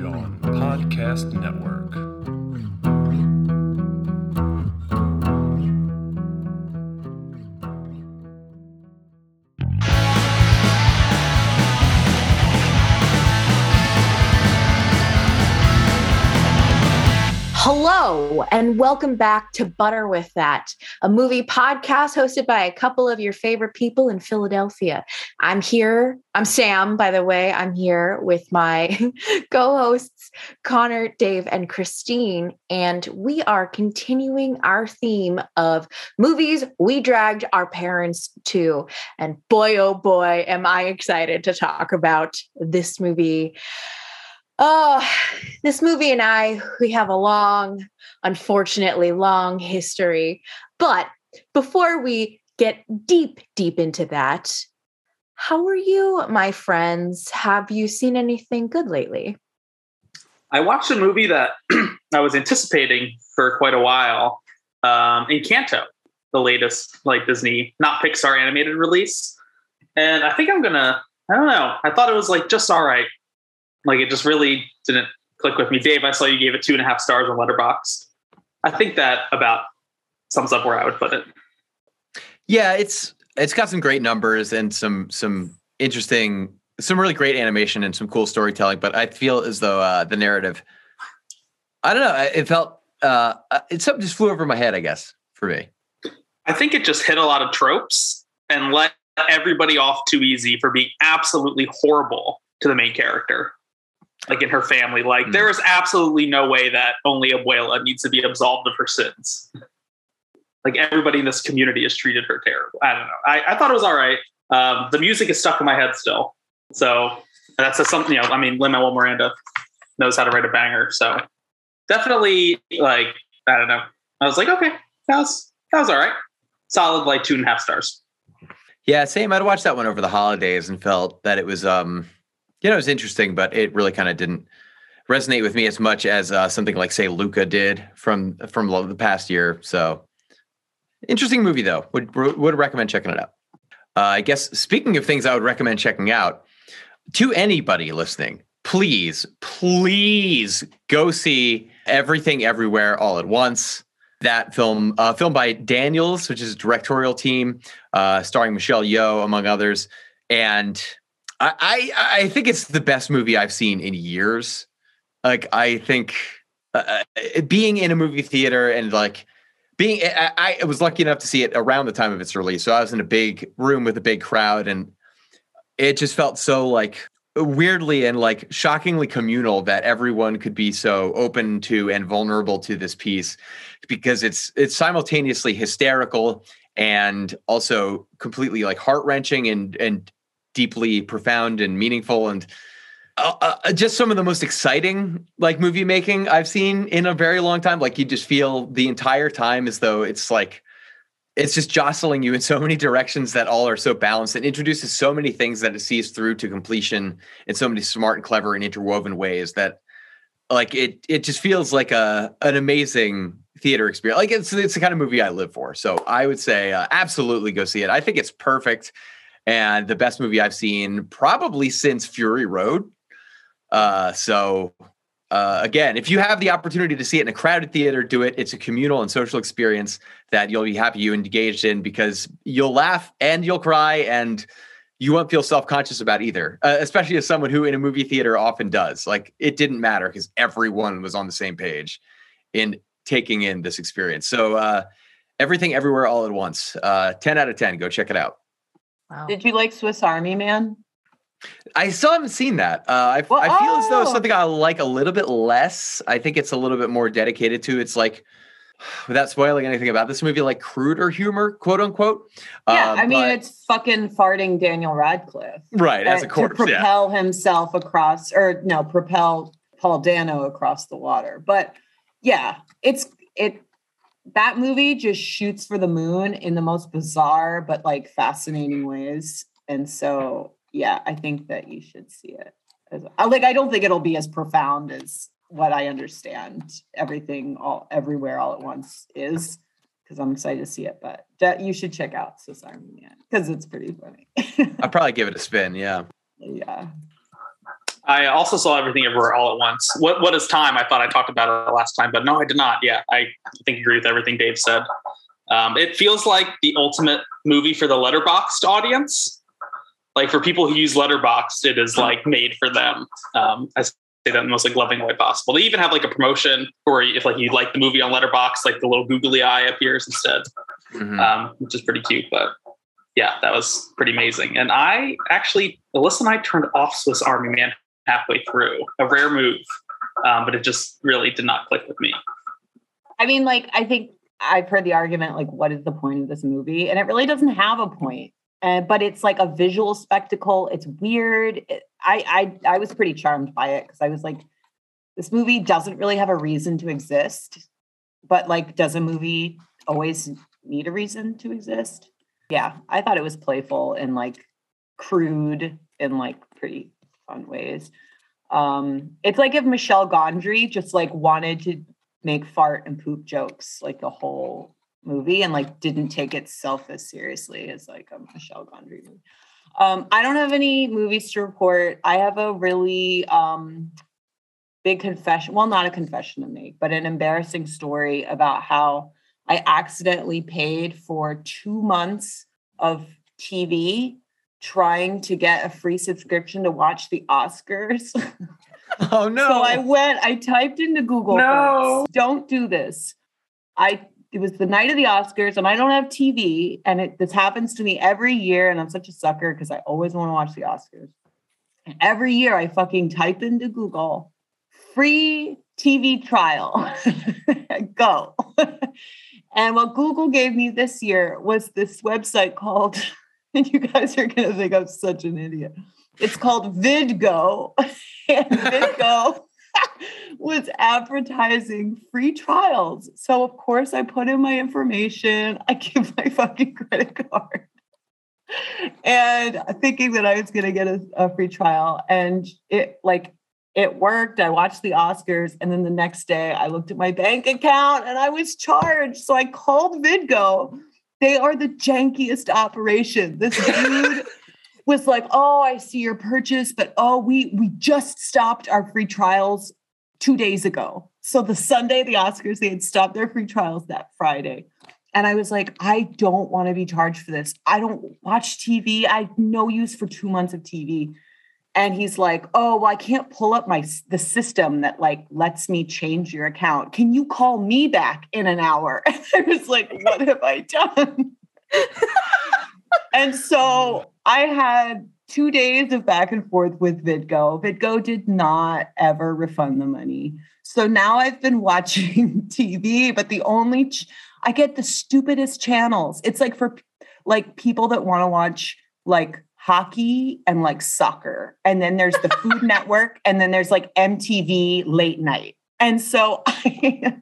John Podcast Network. And welcome back to Butter with That, a movie podcast hosted by a couple of your favorite people in Philadelphia. I'm here. I'm Sam, by the way. I'm here with my co hosts, Connor, Dave, and Christine. And we are continuing our theme of movies we dragged our parents to. And boy, oh boy, am I excited to talk about this movie. Oh, this movie and I, we have a long, unfortunately, long history. But before we get deep, deep into that, how are you, my friends? Have you seen anything good lately? I watched a movie that I was anticipating for quite a while. Um, Encanto, the latest like Disney, not Pixar animated release, and I think I'm gonna. I don't know. I thought it was like just all right. Like it just really didn't click with me. Dave, I saw you gave it two and a half stars on Letterboxd. I think that about sums up where I would put it. Yeah, it's it's got some great numbers and some some interesting, some really great animation and some cool storytelling. But I feel as though uh, the narrative, I don't know, it felt uh, it something just flew over my head. I guess for me, I think it just hit a lot of tropes and let everybody off too easy for being absolutely horrible to the main character like in her family. Like mm. there is absolutely no way that only Abuela needs to be absolved of her sins. Like everybody in this community has treated her terrible. I don't know. I, I thought it was all right. Um, the music is stuck in my head still. So that's a, something, you know, I mean, Lin Manuel Miranda knows how to write a banger. So definitely like, I don't know. I was like, okay, that was, that was all right. Solid, like two and a half stars. Yeah, same. I'd watched that one over the holidays and felt that it was, um, you know, it was interesting, but it really kind of didn't resonate with me as much as uh, something like say Luca did from from the past year. So interesting movie though. Would would recommend checking it out. Uh, I guess speaking of things I would recommend checking out to anybody listening, please, please go see Everything Everywhere All at Once. That film, uh, filmed by Daniels, which is directorial team, uh, starring Michelle Yeoh among others, and I, I, think it's the best movie I've seen in years. Like I think uh, uh being in a movie theater and like being I, I, was lucky enough to see it around the time of its release. So I was in a big room with a big crowd and it just felt so like weirdly and like shockingly communal that everyone could be so open to and vulnerable to this piece because it's it's simultaneously hysterical and also completely like heart-wrenching and and deeply profound and meaningful and uh, uh, just some of the most exciting like movie making I've seen in a very long time. Like you just feel the entire time as though it's like it's just jostling you in so many directions that all are so balanced and introduces so many things that it sees through to completion in so many smart and clever and interwoven ways that like it it just feels like a an amazing theater experience. Like it's it's the kind of movie I live for. So I would say uh, absolutely go see it. I think it's perfect and the best movie I've seen probably since Fury Road. Uh, so uh, again, if you have the opportunity to see it in a crowded theater, do it. It's a communal and social experience that you'll be happy you engaged in because you'll laugh and you'll cry and you won't feel self-conscious about either, uh, especially as someone who in a movie theater often does. Like it didn't matter because everyone was on the same page in taking in this experience. So uh, everything, everywhere, all at once. Uh, ten out of ten. Go check it out. Wow. Did you like Swiss Army Man? I still haven't seen that. Uh, I, well, I feel oh. as though oh! something I like a little bit less. I think it's a little bit more dedicated to. It's like, without spoiling anything about this movie, like cruder humor, quote unquote. Yeah, uh, I mean, it's fucking farting Daniel Radcliffe, right? As a corpse, to propel yeah. himself across, or no, propel Paul Dano across the water. But yeah, it's it that movie just shoots for the moon in the most bizarre but like fascinating ways. And so, yeah, I think that you should see it. As, uh, like, I don't think it'll be as profound as what I understand everything all everywhere all at once is because I'm excited to see it. But that you should check out Army because it's pretty funny. I'll probably give it a spin. Yeah. Yeah. I also saw everything everywhere all at once. What what is time? I thought I talked about it last time, but no, I did not. Yeah, I think agree with everything Dave said. Um, it feels like the ultimate movie for the Letterboxd audience. Like for people who use Letterboxd, it is like made for them. Um, I say that in the most like loving way possible. They even have like a promotion where if like you like the movie on letterbox, like the little googly eye appears instead, Mhm. um, which is pretty cute. But yeah, that was pretty amazing. And I actually, Alyssa and I turned off Swiss Army Man halfway through, a rare move, um, but it just really did not click with me. I mean, like, I think I've heard the argument, like, what is the point of this movie? And it really doesn't have a point. Uh, but it's like a visual spectacle. It's weird. It- I I I was pretty charmed by it because I was like, this movie doesn't really have a reason to exist. But like, does a movie always need a reason to exist? Yeah, I thought it was playful and like crude and like pretty fun ways. Um, it's like if Michel Gondry just like wanted to make fart and poop jokes like the whole movie and like didn't take itself as seriously as like a Michel Gondry movie. Um, I don't have any movies to report. I have a really um big confession, well, not a confession to make, but an embarrassing story about how I accidentally paid for two months of TV trying to get a free subscription to watch the Oscars. Oh no! So I went, I typed into Google. No. folks, don't do this. I it was the night of the Oscars, and I don't have TV, and it this happens to me every year, and I'm such a sucker because I always want to watch the Oscars. And every year I fucking type into Google free TV trial. Go. and what Google gave me this year was this website called, and you guys are gonna think I'm such an idiot. It's called Vidgo. and Vidgo was advertising free trials. So of course I put in my information. I give my fucking credit card. And thinking that I was gonna get a, a free trial. And it like it worked. I watched the Oscars, and then the next day I looked at my bank account and I was charged. So I called Vidgo. They are the jankiest operation. This dude was like, "Oh, I see your purchase, but oh, we we just stopped our free trials two days ago. So the Sunday the Oscars, they had stopped their free trials that Friday." And I was like, I don't want to be charged for this. I don't watch TV. I have no use for two months of TV. And he's like, oh, well, I can't pull up my the system that like lets me change your account. Can you call me back in an hour? And I was like, what have I done? and so I had two days of back and forth with Vidgo. Vidgo did not ever refund the money. So now I've been watching TV, but the only ch- I get the stupidest channels. It's like for like people that want to watch like hockey and like soccer. And then there's the Food Network and then there's like MTV late night. And so I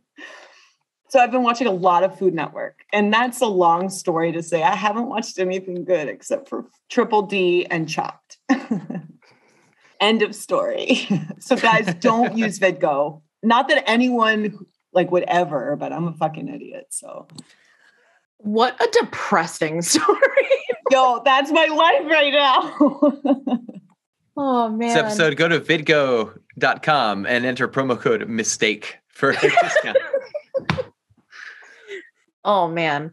so I've been watching a lot of Food Network. And that's a long story to say I haven't watched anything good except for Triple D and Chopped. End of story. so guys, don't use Vidgo. Not that anyone like would ever, but I'm a fucking idiot. So What a depressing story. Yo, that's my life right now. oh man. This episode, go to vidgo.com and enter promo code mistake for a discount. Oh man.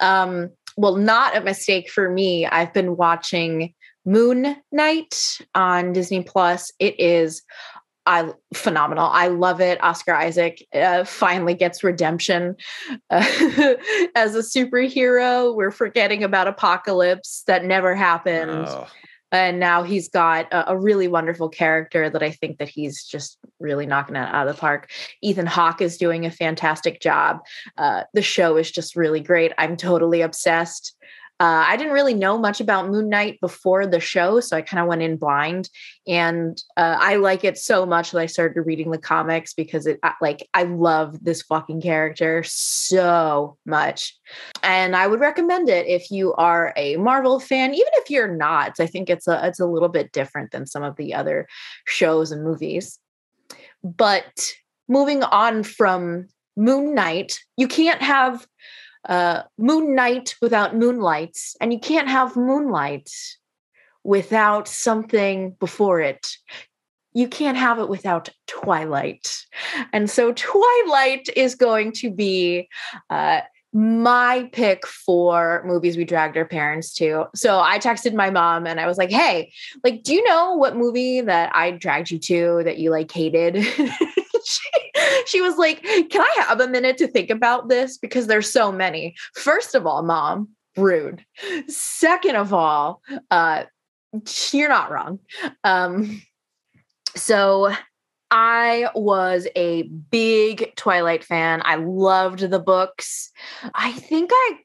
Um, well, not a mistake for me. I've been watching Moon Knight on Disney Plus. It is I phenomenal. I love it. Oscar Isaac uh, finally gets redemption uh, as a superhero. We're forgetting about Apocalypse that never happened Oh, and now he's got a, a really wonderful character that I think that he's just really knocking it out of the park. Ethan Hawke is doing a fantastic job. Uh, the show is just really great. I'm totally obsessed. Uh, I didn't really know much about Moon Knight before the show, so I kind of went in blind, and uh, I like it so much that I started reading the comics because it, like, I love this fucking character so much and I would recommend it if you are a Marvel fan, even if you're not. I think it's a it's a little bit different than some of the other shows and movies. But moving on from Moon Knight, you can't have uh, Moon Knight without Moonlight, and you can't have Moonlight without something before it. you can't have it without Twilight. And so Twilight is going to be uh, my pick for movies we dragged our parents to. So I texted my mom and I was like, "Hey, like do you know what movie that I dragged you to that you like hated?" she, she was like, "Can I have a minute to think about this because there's so many." First of all, mom, rude. Second of all, uh you're not wrong. Um so I was a big Twilight fan. I loved the books. I think I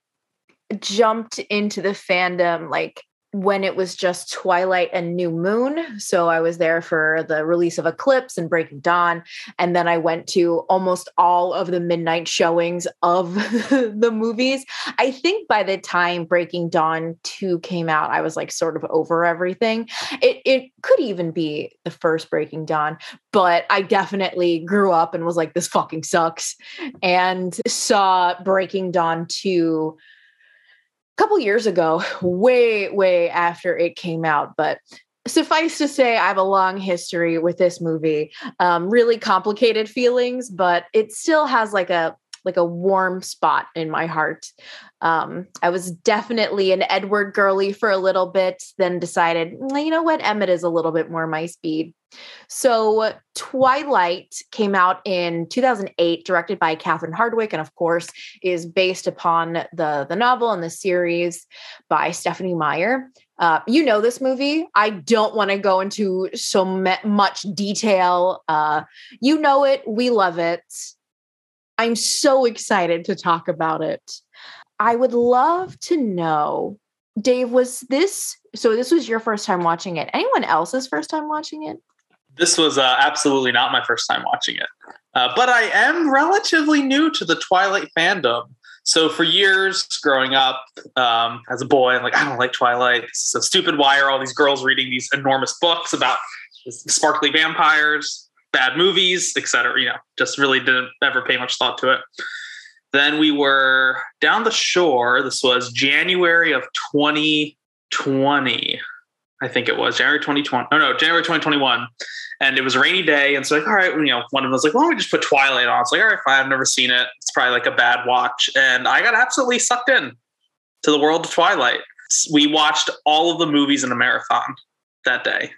jumped into the fandom like when it was just Twilight and New Moon. So I was there for the release of Eclipse and Breaking Dawn. And then I went to almost all of the midnight showings of the movies. I think by the time Breaking Dawn 2 came out, I was like sort of over everything. It, it could even be the first Breaking Dawn, but I definitely grew up and was like, this fucking sucks. And saw Breaking Dawn 2 couple years ago, way, way after it came out. But suffice to say, I have a long history with this movie. Um, really complicated feelings, but it still has like a like a warm spot in my heart. Um, I was definitely an Edward girly for a little bit, then decided, you know what, Emmett is a little bit more my speed. So, Twilight came out in 2008, directed by Catherine Hardwicke, and of course, is based upon the, the novel and the series by Stephenie Meyer. Uh, you know this movie. I don't want to go into so much detail. Uh, you know it. We love it. I'm so excited to talk about it. I would love to know, Dave, was this so? This was your first time watching it. Anyone else's first time watching it? This was uh, absolutely not my first time watching it, uh, but I am relatively new to the Twilight fandom. So for years growing up um, as a boy, I'm like, I don't like Twilight. It's so stupid. Why are all these girls reading these enormous books about sparkly vampires, bad movies, etc. You know, just really didn't ever pay much thought to it. Then we were down the shore. This was January of 2020. I think it was January 2020. Oh no, January 2021 and it was a rainy day. And so like, all right, you know, one of them was like, why don't we just put Twilight on? It's like, all right, fine. I've never seen it. It's probably like a bad watch. And I got absolutely sucked in to the world of Twilight. We watched all of the movies in a marathon that day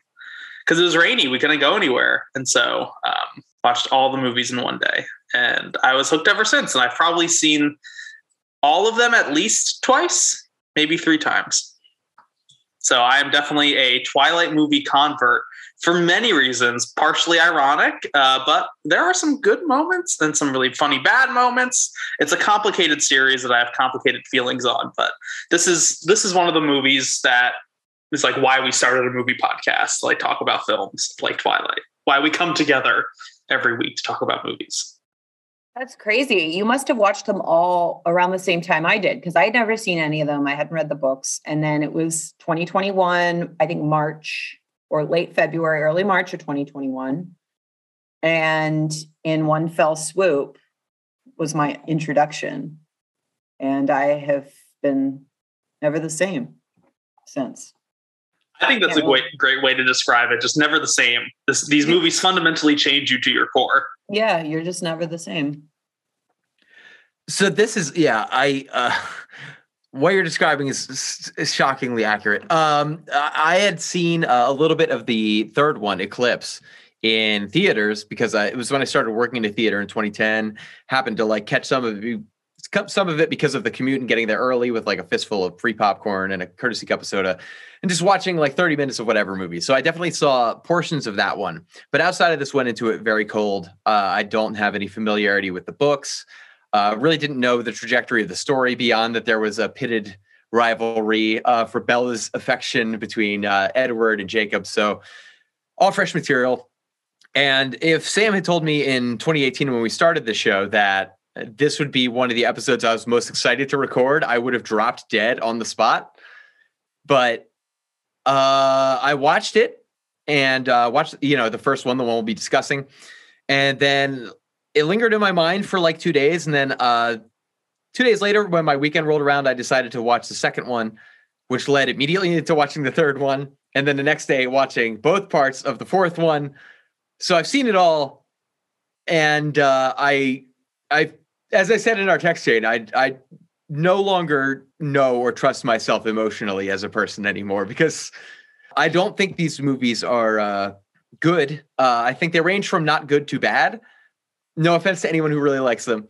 because it was rainy. We couldn't go anywhere. And so um, watched all the movies in one day. And I was hooked ever since. And I've probably seen all of them at least twice, maybe three times. So I am definitely a Twilight movie convert for many reasons, partially ironic, uh, but there are some good moments and some really funny bad moments. It's a complicated series that I have complicated feelings on, but this is this is one of the movies that is like why we started a movie podcast, like talk about films like Twilight, why we come together every week to talk about movies. That's crazy. You must have watched them all around the same time I did because I had never seen any of them. I hadn't read the books. And then it was 2021, I think March or late February, early March of 2021. And in one fell swoop was my introduction. And I have been never the same since. I think that's a great, great way to describe it. Just never the same. This, these movies fundamentally change you to your core. Yeah, you're just never the same. So this is yeah, I uh what you're describing is, is shockingly accurate. Um I had seen uh, a little bit of the third one, Eclipse, in theaters because I, it was when I started working in a theater in 2010. Happened to like catch some of it, some of it because of the commute and getting there early with like a fistful of free popcorn and a courtesy cup of soda and just watching like 30 minutes of whatever movie. So I definitely saw portions of that one. But outside of this, went into it very cold. Uh, I don't have any familiarity with the books. Uh, really didn't know the trajectory of the story beyond that there was a pitted rivalry uh, for Bella's affection between uh, Edward and Jacob. So all fresh material. And if Sam had told me in 2018 when we started the show that this would be one of the episodes I was most excited to record, I would have dropped dead on the spot. But uh, I watched it and uh, watched, you know, the first one, the one we'll be discussing. And then it lingered in my mind for like two days. And then uh, two days later, when my weekend rolled around, I decided to watch the second one, which led immediately into watching the third one. And then the next day, watching both parts of the fourth one, so I've seen it all, and uh, I, I, as I said in our text chain, I, I no longer know or trust myself emotionally as a person anymore because I don't think these movies are uh, good. Uh, I think they range from not good to bad. No offense to anyone who really likes them,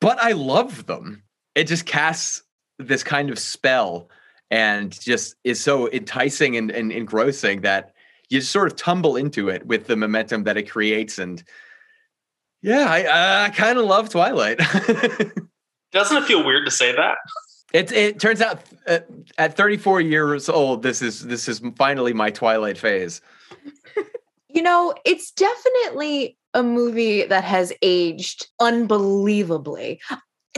but I love them. It just casts this kind of spell and just is so enticing and, and engrossing that you sort of tumble into it with the momentum that it creates. And yeah, I, I kind of love Twilight. Doesn't it feel weird to say that? It it turns out uh, at 34 years old, this is this is finally my Twilight phase. You know, it's definitely a movie that has aged unbelievably.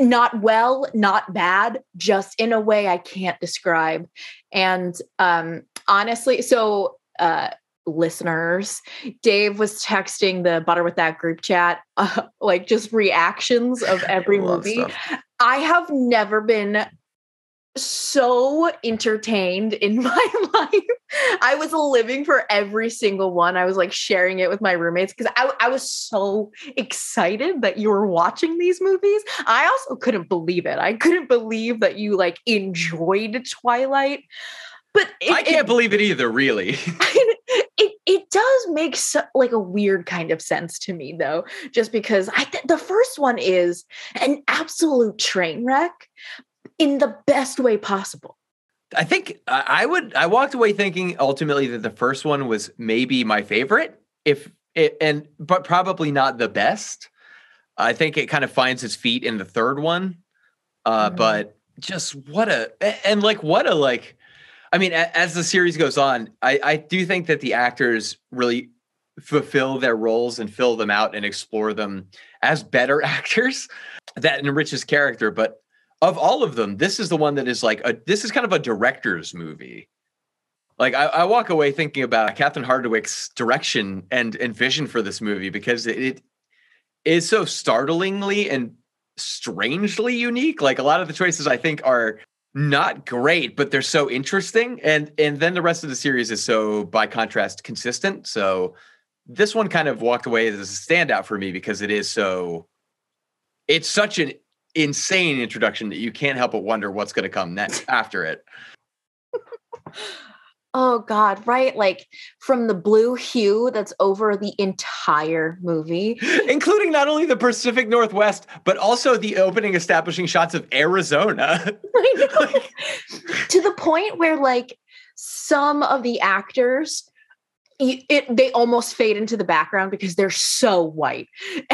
Not well, not bad, just in a way I can't describe. And um honestly, so uh listeners, Dave was texting the Butter with That group chat, uh, like just reactions of every movie. Stuff. I have never been so entertained in my life. I was living for every single one. I was like sharing it with my roommates because I, I was so excited that you were watching these movies. I also couldn't believe it. I couldn't believe that you like enjoyed Twilight. But it, I can't it, believe it either, really. It does make so, like a weird kind of sense to me though just because i th- the first one is an absolute train wreck in the best way possible I think I would. I walked away thinking ultimately that the first one was maybe my favorite, if it, and but probably not the best. I think it kind of finds its feet in the third one, uh, Mhm. but just what a- and like what a like. I mean, as the series goes on, I I do think that the actors really fulfill their roles and fill them out and explore them as better actors that enriches character, but of all of them, this is the one that is like a this is kind of a director's movie. Like I, I walk away thinking about Catherine Hardwicke's direction and and vision for this movie because it, it is so startlingly and strangely unique. Like a lot of the choices I think are not great, but they're so interesting. And and then the rest of the series is so by contrast consistent. So this one kind of walked away as a standout for me because it is so it's such an insane introduction that you can't help but wonder what's going to come next after it. oh god right like from the blue hue that's over the entire movie Including not only the Pacific Northwest, but also the opening establishing shots of Arizona. Know. to the point where like some of the actors it they almost fade into the background because they're so white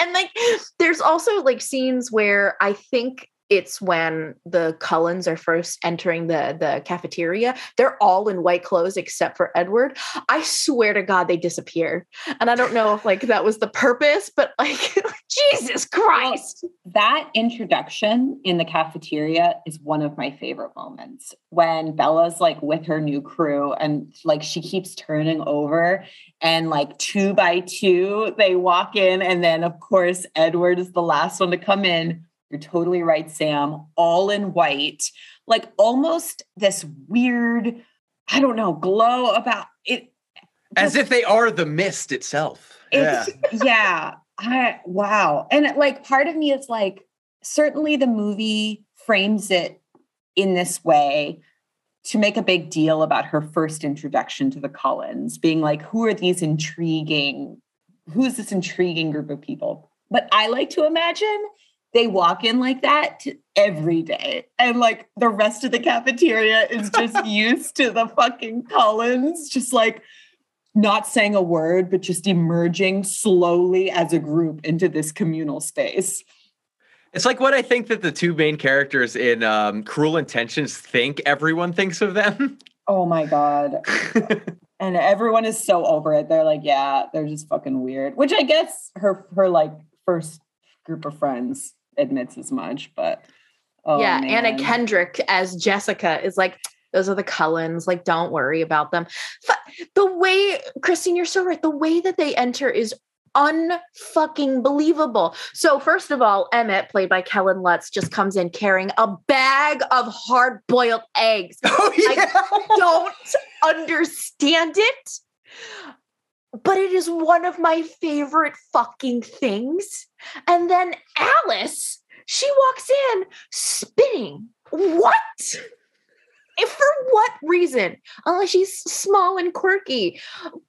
and like there's also like scenes where i think it's when the Cullens are first entering the the cafeteria. They're all in white clothes except for Edward. I swear to God, they disappear. And I don't know if like that was the purpose, but like Jesus Christ. that introduction in the cafeteria is one of my favorite moments when Bella's like with her new crew and like she keeps turning over and like two by two they walk in and then of course Edward is the last one to come in. You're totally right, Sam. All in white, like almost this weird, I don't know, glow about it. As if they are the mist itself. Yeah. It's yeah. I wow. And like part of me is like certainly the movie frames it in this way to make a big deal about her first introduction to the Cullens, being like, who are these intriguing, who's this intriguing group of people? But I like to imagine they walk in like that every day. And like the rest of the cafeteria is just used to the fucking Cullens, just like not saying a word, but just emerging slowly as a group into this communal space. It's like what I think that the two main characters in um, Cruel Intentions think everyone thinks of them. Oh my God. and everyone is so over it. They're like, yeah, they're just fucking weird. Which I guess her her like first group of friends admits as much, but oh, yeah, Anna. Kendrick as Jessica is like, those are the Cullens. Like, don't worry about them. F- The way, Christine, you're so right. The way that they enter is unfucking believable. So, first of all, Emmett, played by Kellen Lutz, just comes in carrying a bag of hard boiled eggs. oh I don't understand it. But it is one of my favorite fucking things. And then Alice, she walks in spinning. What? If for what reason? Unless she's small and quirky.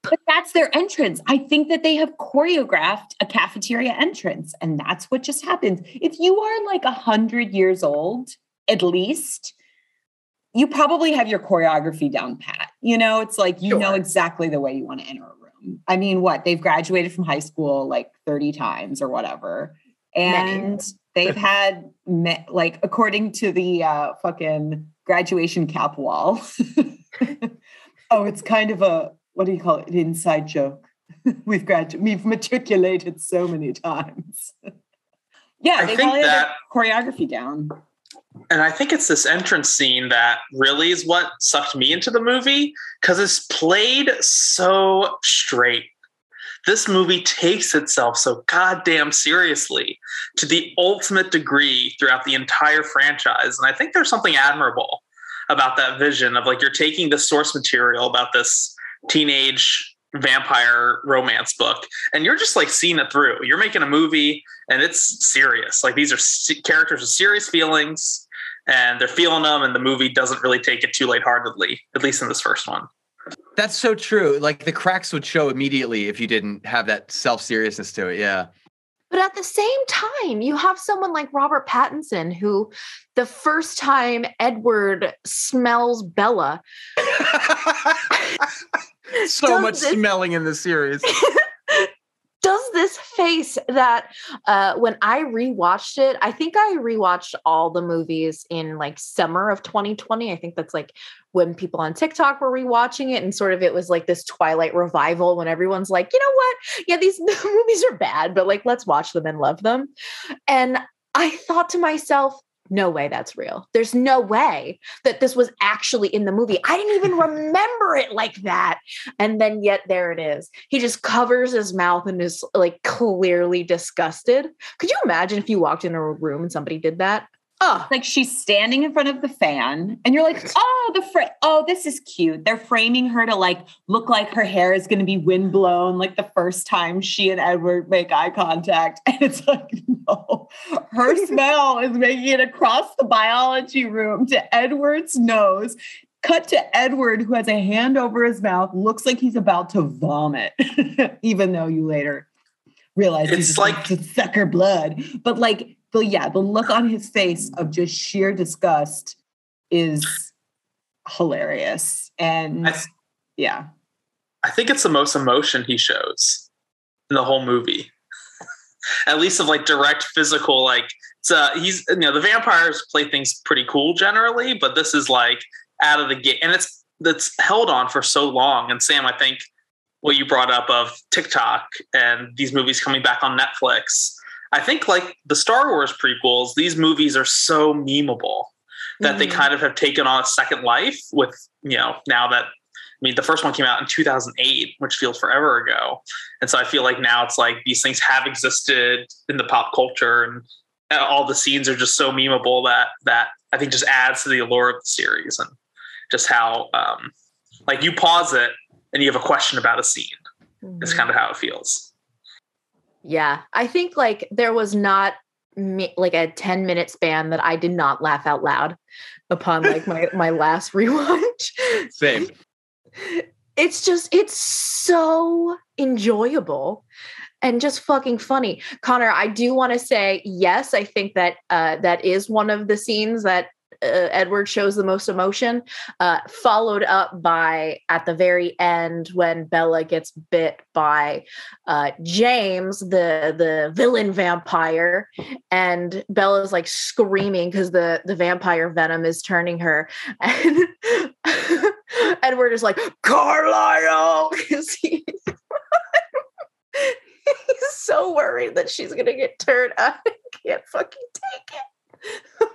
But that's their entrance. I think that they have choreographed a cafeteria entrance, and that's what just happens. If you are like a hundred years old, at least, you probably have your choreography down pat. You know, it's like you know exactly the way you want to enter a. I mean, what they've graduated from high school like 30 times or whatever. And they've had me- like according to the uh fucking graduation cap wall. oh, it's kind of a what do you call it? An inside joke. we've we've matriculated so many times. yeah, they probably have that- their choreography down. And I think it's this entrance scene that really is what sucked me into the movie because it's played so straight. This movie takes itself so goddamn seriously to the ultimate degree throughout the entire franchise. And I think there's something admirable about that vision of like you're taking the source material about this teenage vampire romance book and you're just like seeing it through. You're making a movie and it's serious. Like these are se- characters with serious feelings and they're feeling them and the movie doesn't really take it too lightheartedly, at least in this first one. That's so true. Like the cracks would show immediately if you didn't have that self seriousness to it. Yeah. But at the same time, you have someone like Robert Pattinson who, the first time Edward smells Bella, so much this- smelling in the series. does this face that uh, when I rewatched it, I think I rewatched all the movies in like summer of 2020. I think that's like when people on TikTok were rewatching it, and sort of it was like this Twilight revival when everyone's like, you know what? Yeah, these movies are bad, but like let's watch them and love them. And I thought to myself, no way that's real. There's no way that this was actually in the movie. I didn't even remember it like that. And then yet there it is. He just covers his mouth and is like clearly disgusted. Could you imagine if you walked into a room and somebody did that? Oh, Like she's standing in front of the fan, and you're like, "Oh, the fra- oh, this is cute." They're framing her to like look like her hair is going to be windblown, like the first time she and Edward make eye contact, and it's like, no, her smell is making it across the biology room to Edward's nose. Cut to Edward, who has a hand over his mouth, looks like he's about to vomit, even though you later realize It's he's like to suck her blood. But like the yeah, the look on his face of just sheer disgust is hilarious. And I th- yeah, I think it's the most emotion he shows in the whole movie. At least of like direct physical, like it's uh he's you know, the vampires play things pretty cool generally, but this is like out of the gate and it's that's held on for so long. And Sam, I think what you brought up of TikTok and these movies coming back on Netflix. I think like the Star Wars prequels, these movies are so memeable that they Mhm. kind of have taken on a second life with, you know, now that I mean, the first one came out in 2008, which feels forever ago. And so I feel like now it's like these things have existed in the pop culture and uh, all the scenes are just so memeable that that I think just adds to the allure of the series and just how um like you pause it and you have a question about a scene. It's Mhm. kind of how it feels. Yeah, I think like there was not like a 10 minute span that I did not laugh out loud upon like my my last rewatch. Same. It's just it's so enjoyable and just fucking funny. Connor, I do want to say yes, I think that uh that is one of the scenes that uh, Edward shows the most emotion, uh, followed up by at the very end when Bella gets bit by uh, James, the the villain vampire, and Bella's like screaming because the the vampire venom is turning her, and Edward is like Carlisle because he's he's so worried that she's gonna get turned. I can't fucking take it.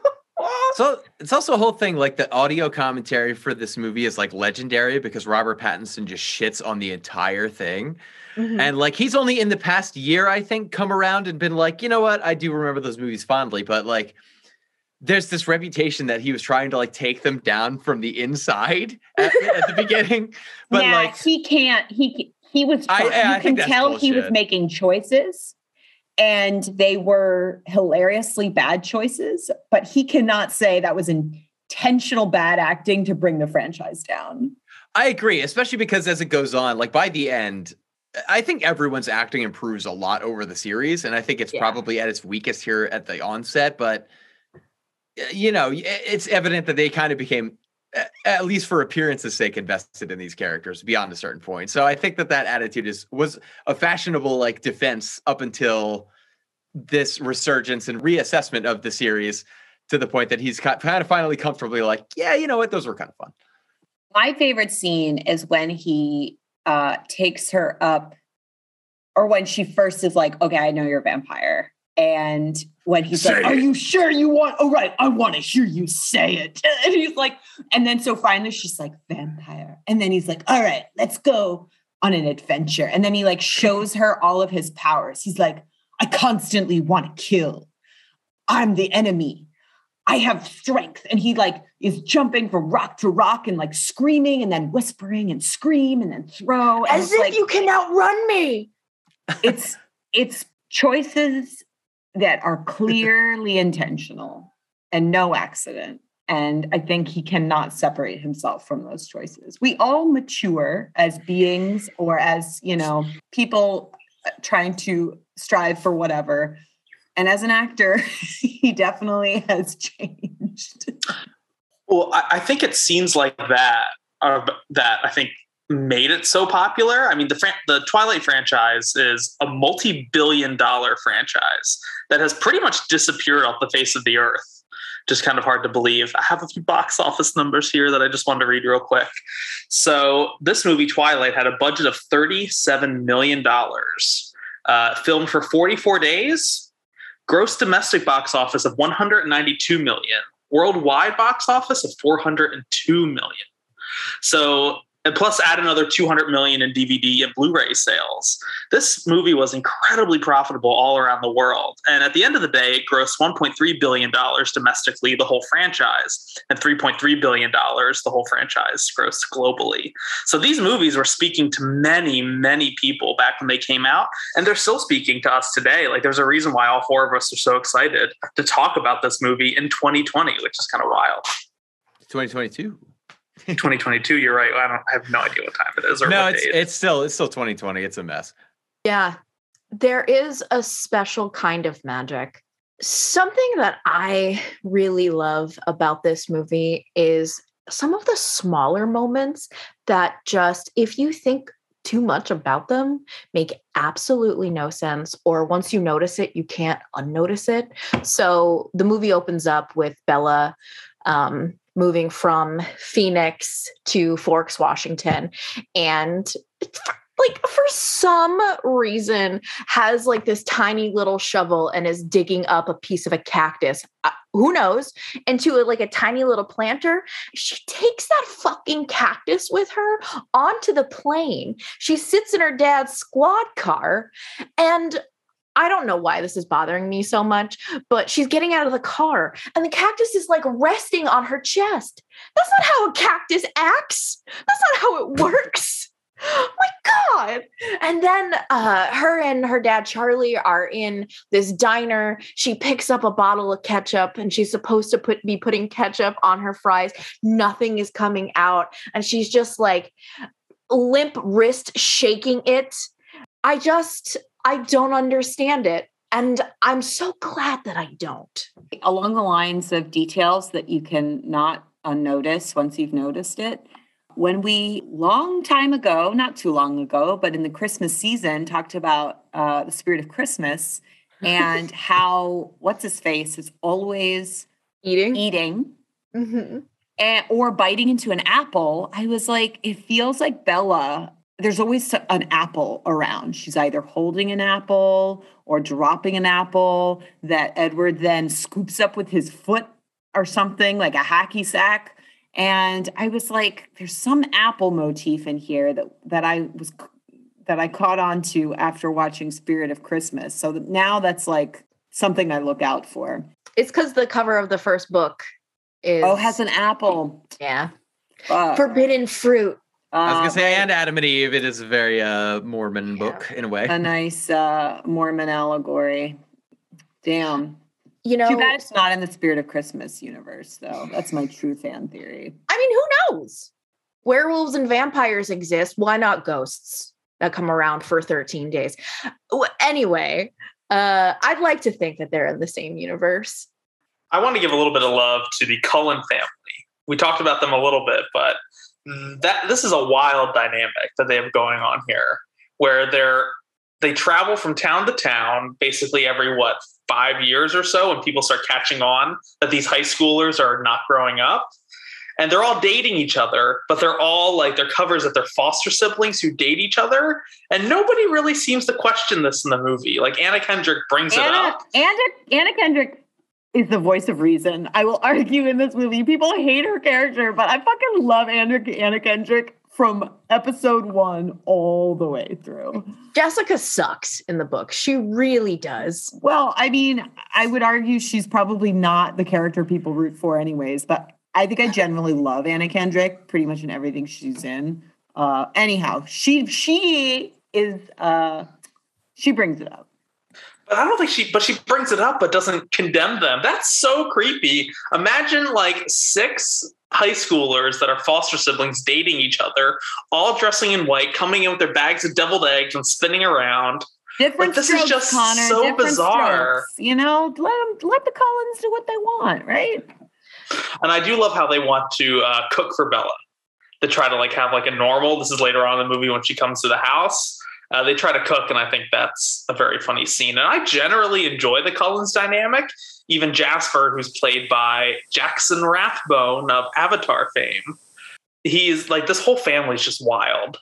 So it's also a whole thing like the audio commentary for this movie is like legendary because Robert Pattinson just shits on the entire thing. Mhm. And like he's only in the past year, I think, come around and been like, you know what? I do remember those movies fondly, but like there's this reputation that he was trying to like take them down from the inside at, at the beginning. But yeah, like he can't. He he was I- trying- I- I you think can tell he was making choices and they were hilariously bad choices but he cannot say that was intentional bad acting to bring the franchise down I agree, especially because as it goes on, like by the end, I think everyone's acting improves a lot over the series, and I think it's Yeah. probably at its weakest here at the onset. But eh, you know, it's evident that they kind of became, a- at least for appearance's sake, invested in these characters beyond a certain point. So I think that that attitude is was a fashionable like defense up until this resurgence and reassessment of the series to the point that he's kind of finally comfortably like, yeah, you know what, those were kind of fun. my favorite scene is when he uh takes her up or when she first is like okay i know you're a vampire and when he's Say like are you sure you want oh right i want to hear you say it. And he's like and then so finally she's like vampire. And then he's like all right let's go on an adventure. And then he like shows her all of his powers. He's like i constantly want to kill. I'm the enemy. I have strength. And he like is jumping from rock to rock and like screaming and then whispering and scream and then throw. And As if like you can outrun me. it's it's choices that are clearly intentional and no accident. And I think he cannot separate himself from those choices. We all mature as beings or as, you know, people uh, trying to strive for whatever. And as an actor, he definitely has changed. Well, I, I think it seems like that are, that I think made it so popular. I mean, the the Twilight franchise is a multi-billion-dollar franchise that has pretty much disappeared off the face of the earth. Just kind of hard to believe. I have a few box office numbers here that I just wanted to read real quick. So, this movie Twilight had a budget of thirty-seven million dollars, uh, filmed for forty-four days, gross domestic box office of one hundred ninety-two million worldwide box office of 402 million. So, and plus add another 200 million in DVD and Blu-ray sales. This movie was incredibly profitable all around the world. And at the end of the day, it grossed 1.3 billion dollars domestically, the whole franchise, and 3.3 billion dollars the whole franchise grossed globally. So these movies were speaking to many, many people back when they came out, and they're still speaking to us today. Like there's a reason why all four of us are so excited to talk about this movie in 2020, which is kind of wild. 2022. 2022, you're right. I don't I have no idea what time it is or no, what it's date. it's still it's still 2020. It's a mess. Yeah. There is a special kind of magic. Something that I really love about this movie is some of the smaller moments that just, if you think too much about them, make absolutely no sense. Or once you notice it, you can't unnotice it. So the movie opens up with Bella um, moving from Phoenix to Forks, Washington. And like for some reason has like this tiny little shovel and is digging up a piece of a cactus. Uh, who knows? Into a, like a tiny little planter. She takes that fucking cactus with her onto the plane. She sits in her dad's squad car and I don't know why this is bothering me so much, but she's getting out of the car and the cactus is like resting on her chest. That's not how a cactus acts. That's not how it works. my god and then uh her and her dad charlie are in this diner she picks up a bottle of ketchup and she's supposed to put be putting ketchup on her fries nothing is coming out and she's just like limp wrist shaking it i just i don't understand it and i'm so glad that i don't Along the lines of details that you can not unnotice once you've noticed it. When we, long time ago, not too long ago, but in the Christmas season, talked about uh, the spirit of Christmas and how what's his face is always eating eating Mhm. and, or biting into an apple, I was like, it feels like Bella. There's always an apple around. She's either holding an apple or dropping an apple that Edward then scoops up with his foot or something like a hacky sack. And I was like, there's some apple motif in here that that I was that I caught on to after watching Spirit of Christmas. So that now that's like something I look out for. it's because the cover of the first book is Oh, has an apple. yeah Fuck. forbidden fruit I was gonna say, and Adam and Eve. It is a very uh, Mormon Yeah. book in a way. a nice uh, Mormon allegory. Damn. You know, Too bad it's not in the Spirit of Christmas universe, though. That's my true fan theory. I mean, who knows? Werewolves and vampires exist. Why not ghosts that come around for 13 days? Anyway, uh, I'd like to think that they're in the same universe. I want to give a little bit of love to the Cullen family. We talked about them a little bit, but that this is a wild dynamic that they have going on here, where they're they travel from town to town basically every what five years or so, and people start catching on that these high schoolers are not growing up. And they're all dating each other, but they're all like their covers that they're foster siblings who date each other. And nobody really seems to question this in the movie. Like Anna Kendrick brings it up. Anna, Anna Kendrick is the voice of reason. I will argue in this movie. People hate her character, but I fucking love Anna, Anna Kendrick from episode one all the way through. Jessica sucks in the book. She really does. Well, I mean, I would argue she's probably not the character people root for, anyways. But I think I generally love Anna Kendrick pretty much in everything she's in. Uh, anyhow, she she is uh, she brings it up. I don't think she, but she brings it up, but doesn't condemn them. That's so creepy. Imagine like six high schoolers that are foster siblings dating each other, all dressing in white, coming in with their bags of deviled eggs and spinning around. Different Like, this is just Connor. so bizarre. strokes, you know, let them let the Cullens do what they want, right? And I do love how they want to uh, cook for Bella. To try to like have like a normal. This is later on in the movie when she comes to the house. Uh, they try to cook, and I think that's a very funny scene. And I generally enjoy the Cullens dynamic. Even Jasper, who's played by Jackson Rathbone of Avatar fame, he's like this whole family's just wild.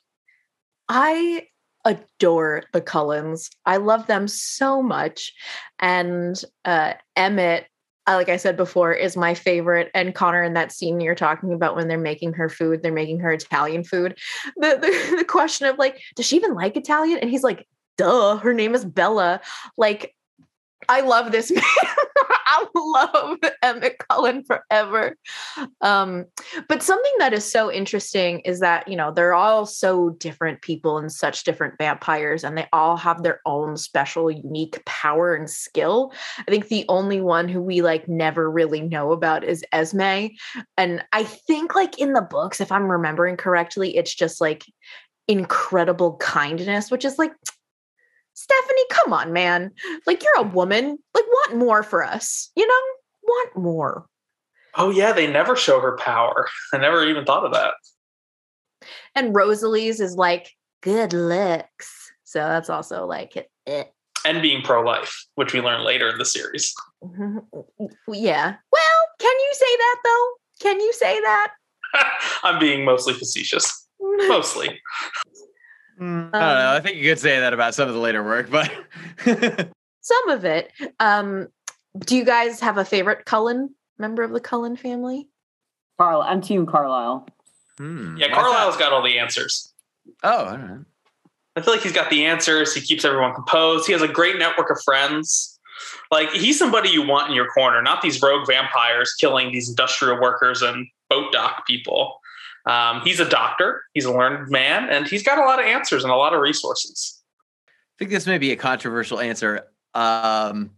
I adore the Cullens. I love them so much. And uh, Emmett, uh, like I said before, is my favorite. And Connor, in that scene you're talking about when they're making her food, they're making her Italian food. The, the, the question of like, does she even like Italian? And he's like, duh, her name is Bella. Like, I love this man. I love Emmett Cullen forever. Um, but something that is so interesting is that, you know, they're all so different people and such different vampires, and they all have their own special, unique power and skill. I think the only one who we like never really know about is Esme. And I think, like, in the books, if I'm remembering correctly, it's just like incredible kindness, which is like, Stephenie, come on, man. Like, you're a woman. Like, want more for us, you know? Want more. Oh yeah, they never show her power. I never even thought of that. And Rosalie's is like good looks. So that's also like eh. And being pro-life, which we learn later in the series. yeah. Well, can you say that though? Can you say that? I'm being mostly facetious. Mostly. Mm, I don't know. I think you could say that about some of the later work, but Some of it. Um, do you guys have a favorite Cullen member of the Cullen family? Carl, I'm Team Carlisle. Hmm, Yeah, why's Carlisle's got all the answers. Oh, all right. I feel like he's got the answers. He keeps everyone composed. He has a great network of friends. Like he's somebody you want in your corner, not these rogue vampires killing these industrial workers and boat dock people. Um, he's a doctor. He's a learned man, and he's got a lot of answers and a lot of resources. I think this may be a controversial answer. Um,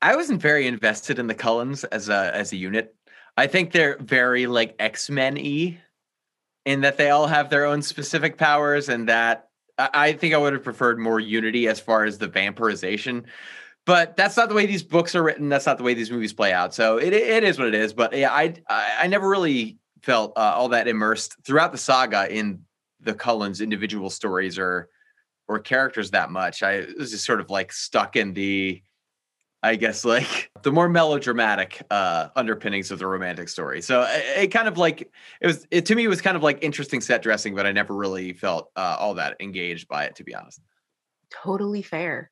I wasn't very invested in the Cullens as a as a unit. I think they're very like X Men y, in that they all have their own specific powers, and that I, I think I would have preferred more unity as far as the vampirization. But that's not the way these books are written. That's not the way these movies play out. So it it is what it is. But yeah, I I, I never really felt uh, all that immersed throughout the saga in the Cullens' individual stories or or characters that much. I was just sort of like stuck in the, I guess like the more melodramatic uh, underpinnings of the romantic story. So it, it kind of like it was. It to me it was kind of like interesting set dressing, but I never really felt uh, all that engaged by it, to be honest. Totally fair.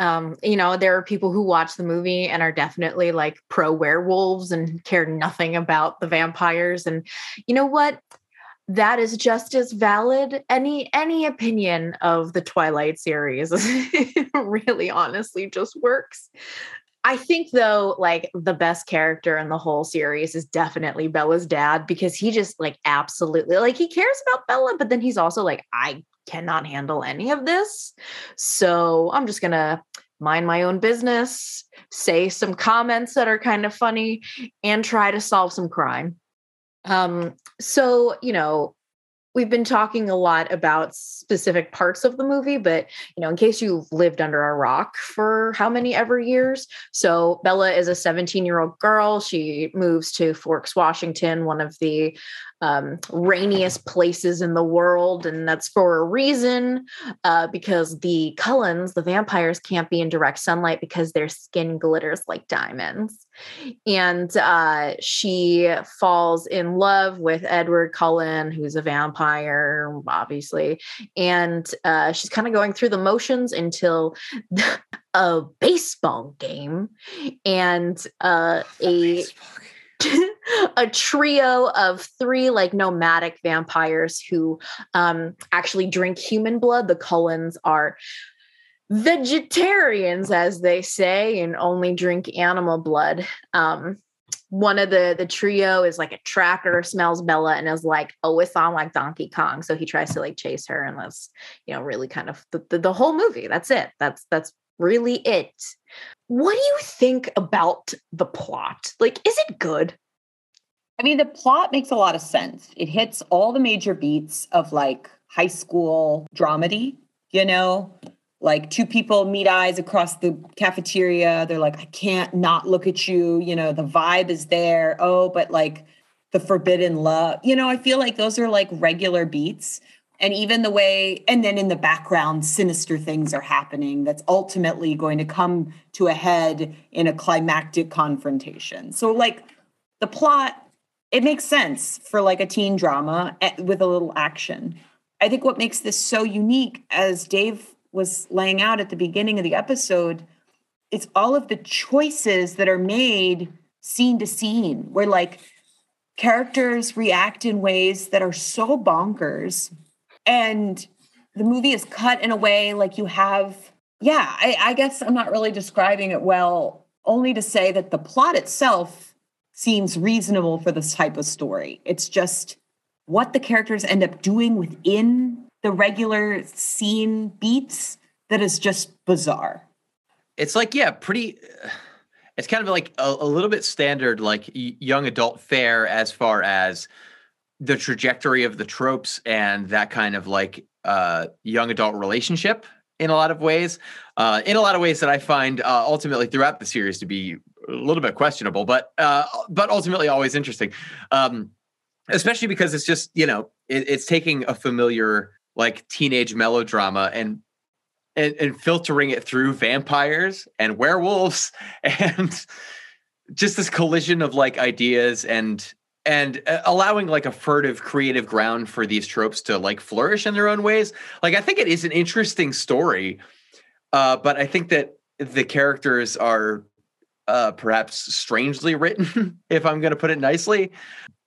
Um, you know, there are people who watch the movie and are definitely like pro werewolves and care nothing about the vampires. And you know what? That is just as valid. Any any opinion of the Twilight series really honestly just works. I think though, like the best character in the whole series is definitely Bella's dad because he just like absolutely like he cares about Bella, but then he's also like, I cannot handle any of this. So I'm just gonna mind my own business, say some comments that are kind of funny, and try to solve some crime. Um, so you know, we've been talking a lot about specific parts of the movie but you know in case you've lived under a rock for how many ever years so bella is a 17 year old girl she moves to forks washington one of the um, rainiest places in the world, and that's for a reason. Uh, because the Cullens, the vampires, can't be in direct sunlight because their skin glitters like diamonds. And uh, she falls in love with Edward Cullen, who's a vampire, obviously. And uh, she's kind of going through the motions until a baseball game and uh, a a trio of three like nomadic vampires who um, actually drink human blood. The Cullens are vegetarians, as they say, and only drink animal blood. Um, one of the the trio is like a tracker, smells Bella, and is like, "Oh, it's on like Donkey Kong." So he tries to like chase her, and that's you know really kind of the, the, the whole movie. That's it. That's that's really it. What do you think about the plot? Like, is it good? I mean, the plot makes a lot of sense. It hits all the major beats of like high school dramedy, you know, like two people meet eyes across the cafeteria. They're like, I can't not look at you. You know, the vibe is there. Oh, but like the forbidden love, you know, I feel like those are like regular beats. And even the way, and then in the background, sinister things are happening that's ultimately going to come to a head in a climactic confrontation. So, like, the plot it makes sense for like a teen drama eh, with a little action. I think what makes this so unique, as Dave was laying out at the beginning of the episode, it's all of the choices that are made scene to scene, where like characters react in ways that are so bonkers. And the movie is cut in a way like you have, yeah, I, I guess I'm not really describing it well, only to say that the plot itself seems reasonable for this type of story. It's just what the characters end up doing within the regular scene beats that is just bizarre. It's like, yeah, pretty. It's kind of like a, a little bit standard, like young adult fare as far as the trajectory of the tropes and that kind of like uh, young adult relationship in a lot of ways. Uh, in a lot of ways that I find uh, ultimately throughout the series to be a little bit questionable, but uh, but ultimately always interesting. Um, especially because it's just you know it, it's taking a familiar like teenage melodrama and, and and filtering it through vampires and werewolves and just this collision of like ideas and and uh, allowing like a furtive creative ground for these tropes to like flourish in their own ways like i think it is an interesting story uh, but i think that the characters are uh, perhaps strangely written, if I'm going to put it nicely.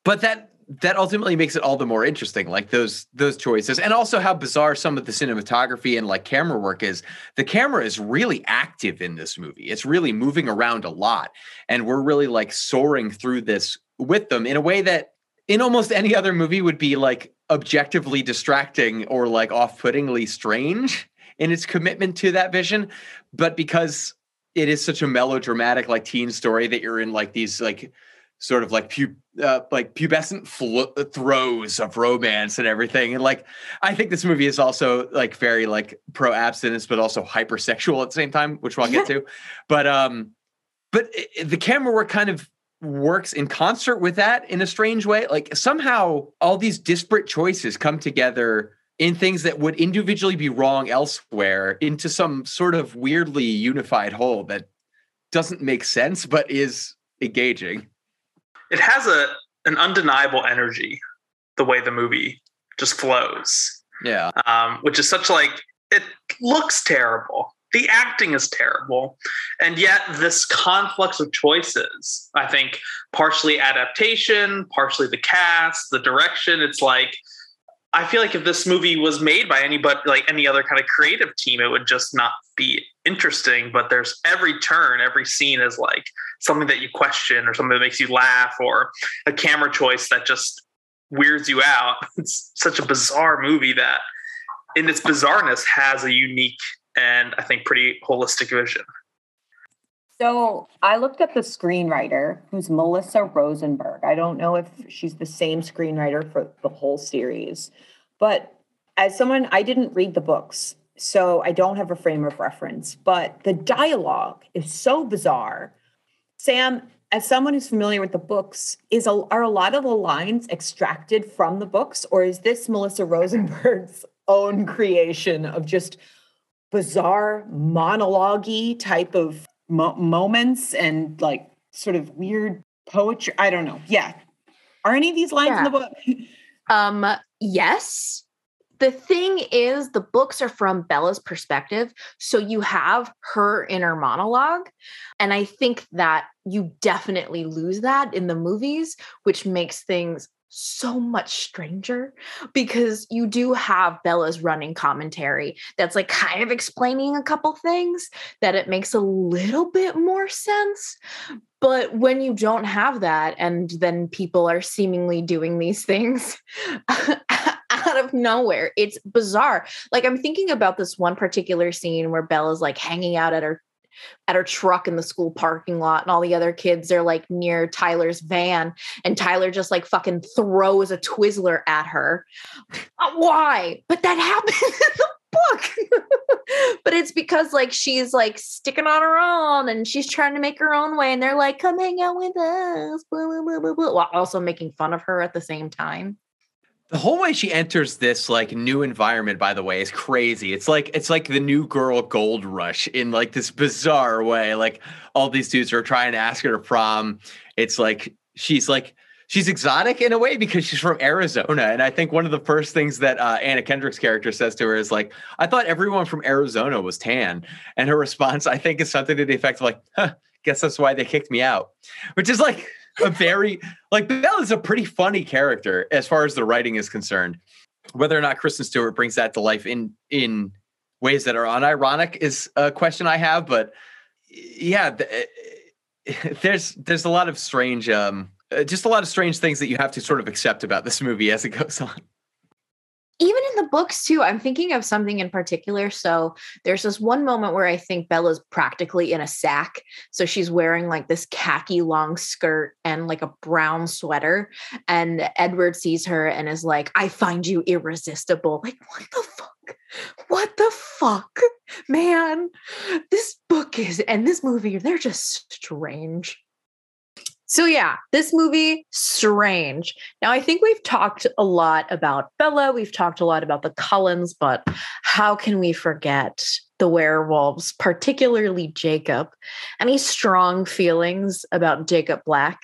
But that that ultimately makes it all the more interesting like those those choices and also how bizarre some of the cinematography and like camera work is. The camera is really active in this movie. It's really moving around a lot and we're really like soaring through this with them in a way that in almost any other movie would be like objectively distracting or like off-puttingly strange in its commitment to that vision. But because it is such a melodramatic like teen story that you're in like these like sort of like pu- uh, like pubescent fl- throes of romance and everything. And like i think this movie is also like very like pro abstinence but also hypersexual at the same time which we'll get to. But um but it, the camera work kind of works in concert with that in a strange way. Like somehow all these disparate choices come together in things that would individually be wrong elsewhere into some sort of weirdly unified whole that doesn't make sense but is engaging. It has a an undeniable energy the way the movie just flows. Yeah. Um, which is such like it looks terrible. The acting is terrible. And yet this conflicts of choices, I think partially adaptation, partially the cast, the direction, it's like I feel like if this movie was made by anybody like any other kind of creative team, it would just not be interesting. But there's every turn, every scene is like something that you question or something that makes you laugh or a camera choice that just weirds you out. It's such a bizarre movie that in its bizarreness has a unique and I think pretty holistic vision. So I looked up the screenwriter, who's Melissa Rosenberg. I don't know if she's the same screenwriter for the whole series, but as someone, I didn't read the books, so I don't have a frame of reference. But the dialogue is so bizarre. Sam, as someone who's familiar with the books, is a, are a lot of the lines extracted from the books, or is this Melissa Rosenberg's own creation of just bizarre monologue type of mo- moments and like sort of weird poetry. I don't know. Yeah. Are any of these lines yeah. in the book? um, yes. The thing is, the books are from Bella's perspective. So you have her inner monologue. And I think that you definitely lose that in the movies, which makes things so much stranger because you do have Bella's running commentary that's like kind of explaining a couple things that it makes a little bit more sense. But when you don't have that, and then people are seemingly doing these things out of nowhere, it's bizarre. Like, I'm thinking about this one particular scene where Bella's like hanging out at her at her truck in the school parking lot and all the other kids are like near Tyler's van and Tyler just like fucking throws a Twizzler at her. Uh, why? But that happens in the book. but it's because like she's like sticking on her own and she's trying to make her own way and they're like come hang out with us blah, blah, blah, blah, while also making fun of her at the same time. The whole way she enters this like new environment, by the way, is crazy. It's like it's like the new girl gold rush in like this bizarre way. Like all these dudes are trying to ask her to prom. It's like she's like she's exotic in a way because she's from Arizona. And I think one of the first things that uh, Anna Kendrick's character says to her is like, "I thought everyone from Arizona was tan," and her response, I think, is something to the effect of like, huh, "Guess that's why they kicked me out," which is like a very like Belle Bella's a pretty funny character as far as the writing is concerned. Whether or not Kristen Stewart brings that to life in in ways that are unironic is a question I have, but yeah, eh, there's there's a lot of strange um just a lot of strange things that you have to sort of accept about this movie as it goes on even in the books too i'm thinking of something in particular. So there's this one moment where i think bella's practically in a sack. So she's wearing like this khaki long skirt and like a brown sweater. And edward sees her and is like i find you irresistible. Like what the fuck? What the fuck man? This book is and this movie they're just strange so yeah, this movie strange. Now I think we've talked a lot about Bella, we've talked a lot about the Cullens, but how can we forget the werewolves, particularly Jacob? Any strong feelings about Jacob Black?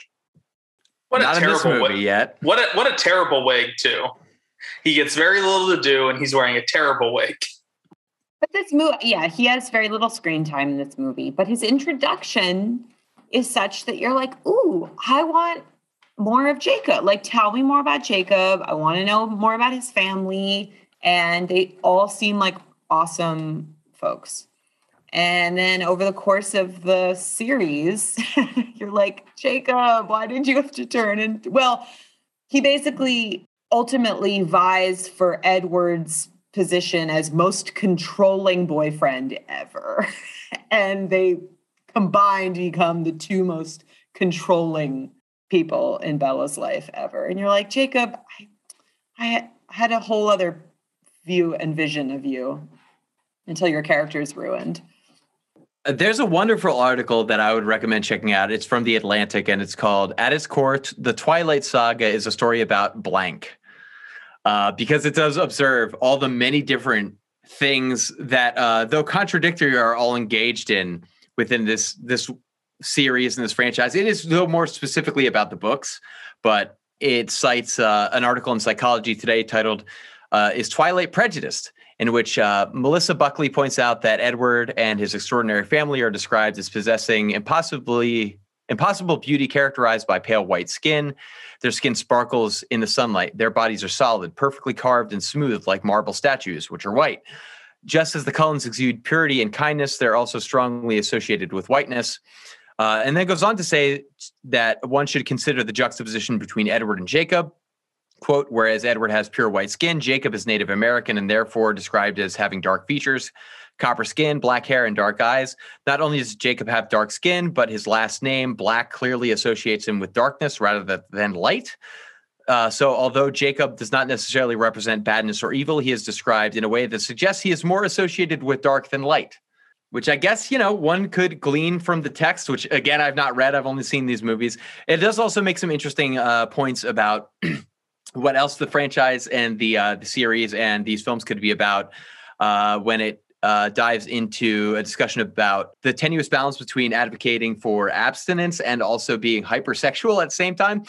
What Not a terrible wig. yet. What a what a terrible wig too. He gets very little to do and he's wearing a terrible wig. But this movie, yeah, he has very little screen time in this movie, but his introduction is such that you're like, ooh, I want more of Jacob. Like, tell me more about Jacob. I want to know more about his family. And they all seem like awesome folks. And then over the course of the series, you're like, Jacob, why did you have to turn? And well, he basically ultimately vies for Edward's position as most controlling boyfriend ever. and they combined become the two most controlling people in Bella's life ever. And you're like, Jacob, I, I had a whole other view and vision of you until your character is ruined. Uh, there's a wonderful article that I would recommend checking out. It's from The Atlantic and it's called At Its Core, The Twilight Saga is a story about blank. Uh, because it does observe all the many different things that, uh, though contradictory, are all engaged in within this this series and this franchise. It is though more specifically about the books, but it cites uh, an article in Psychology Today titled uh, "Is Twilight Prejudiced?" in which uh, Melissa Buckley points out that Edward and his extraordinary family are described as possessing impossibly impossible beauty characterized by pale white skin. Their skin sparkles in the sunlight. Their bodies are solid, perfectly carved and smooth like marble statues, which are white. Just as the Cullens exude purity and kindness, they're also strongly associated with whiteness. Uh, and then goes on to say that one should consider the juxtaposition between Edward and Jacob. Quote, whereas Edward has pure white skin, Jacob is Native American and therefore described as having dark features, copper skin, black hair, and dark eyes. Not only does Jacob have dark skin, but his last name, Black, clearly associates him with darkness rather than light. Uh, so, although Jacob does not necessarily represent badness or evil, he is described in a way that suggests he is more associated with dark than light which I guess, you know, one could glean from the text, which again, I've not read. I've only seen these movies. It does also make some interesting uh, points about what else the franchise and the, uh, the series and these films could be about uh, when it uh, dives into a discussion about the tenuous balance between advocating for abstinence and also being hypersexual at the same time.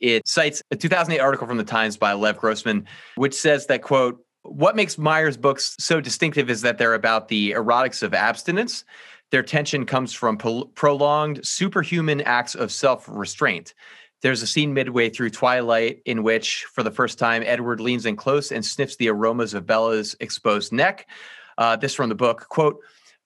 It cites a 2008 article from the Times by Lev Grossman, which says that, quote, what makes Meyer's books so distinctive is that they're about the erotics of abstinence. Their tension comes from prolonged superhuman acts of self restraint. There's a scene midway through Twilight in which, for the first time, Edward leans in close and sniffs the aromas of Bella's exposed neck. Uh, this from the book quote,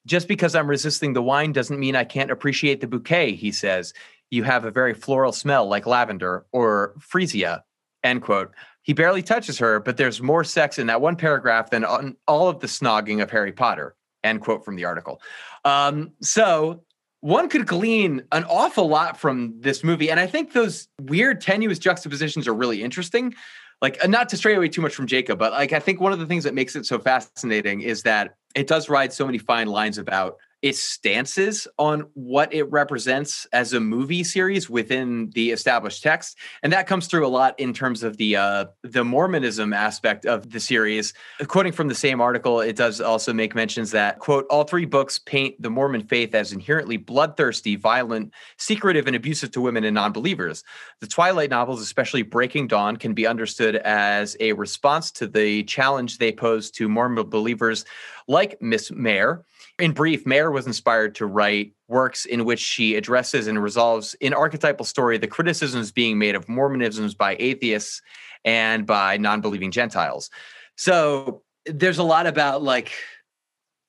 just because I'm resisting the wine doesn't mean I can't appreciate the bouquet, he says. You have a very floral smell like lavender or freesia, end quote. He barely touches her, but there's more sex in that one paragraph than on all of the snogging of Harry Potter. End quote from the article. Um, so one could glean an awful lot from this movie. And I think those weird, tenuous juxtapositions are really interesting. Like, uh, not to stray away too much from Jacob, but like, I think one of the things that makes it so fascinating is that it does ride so many fine lines about its stances on what it represents as a movie series within the established text, and that comes through a lot in terms of the uh, the Mormonism aspect of the series. Quoting from the same article, it does also make mentions that quote all three books paint the Mormon faith as inherently bloodthirsty, violent, secretive, and abusive to women and non-believers. The Twilight novels, especially Breaking Dawn, can be understood as a response to the challenge they pose to Mormon believers like Miss Meyer in brief, Meyer was inspired to write works in which she addresses and resolves in archetypal story the criticisms being made of Mormonisms by atheists and by non-believing Gentiles. So there's a lot about like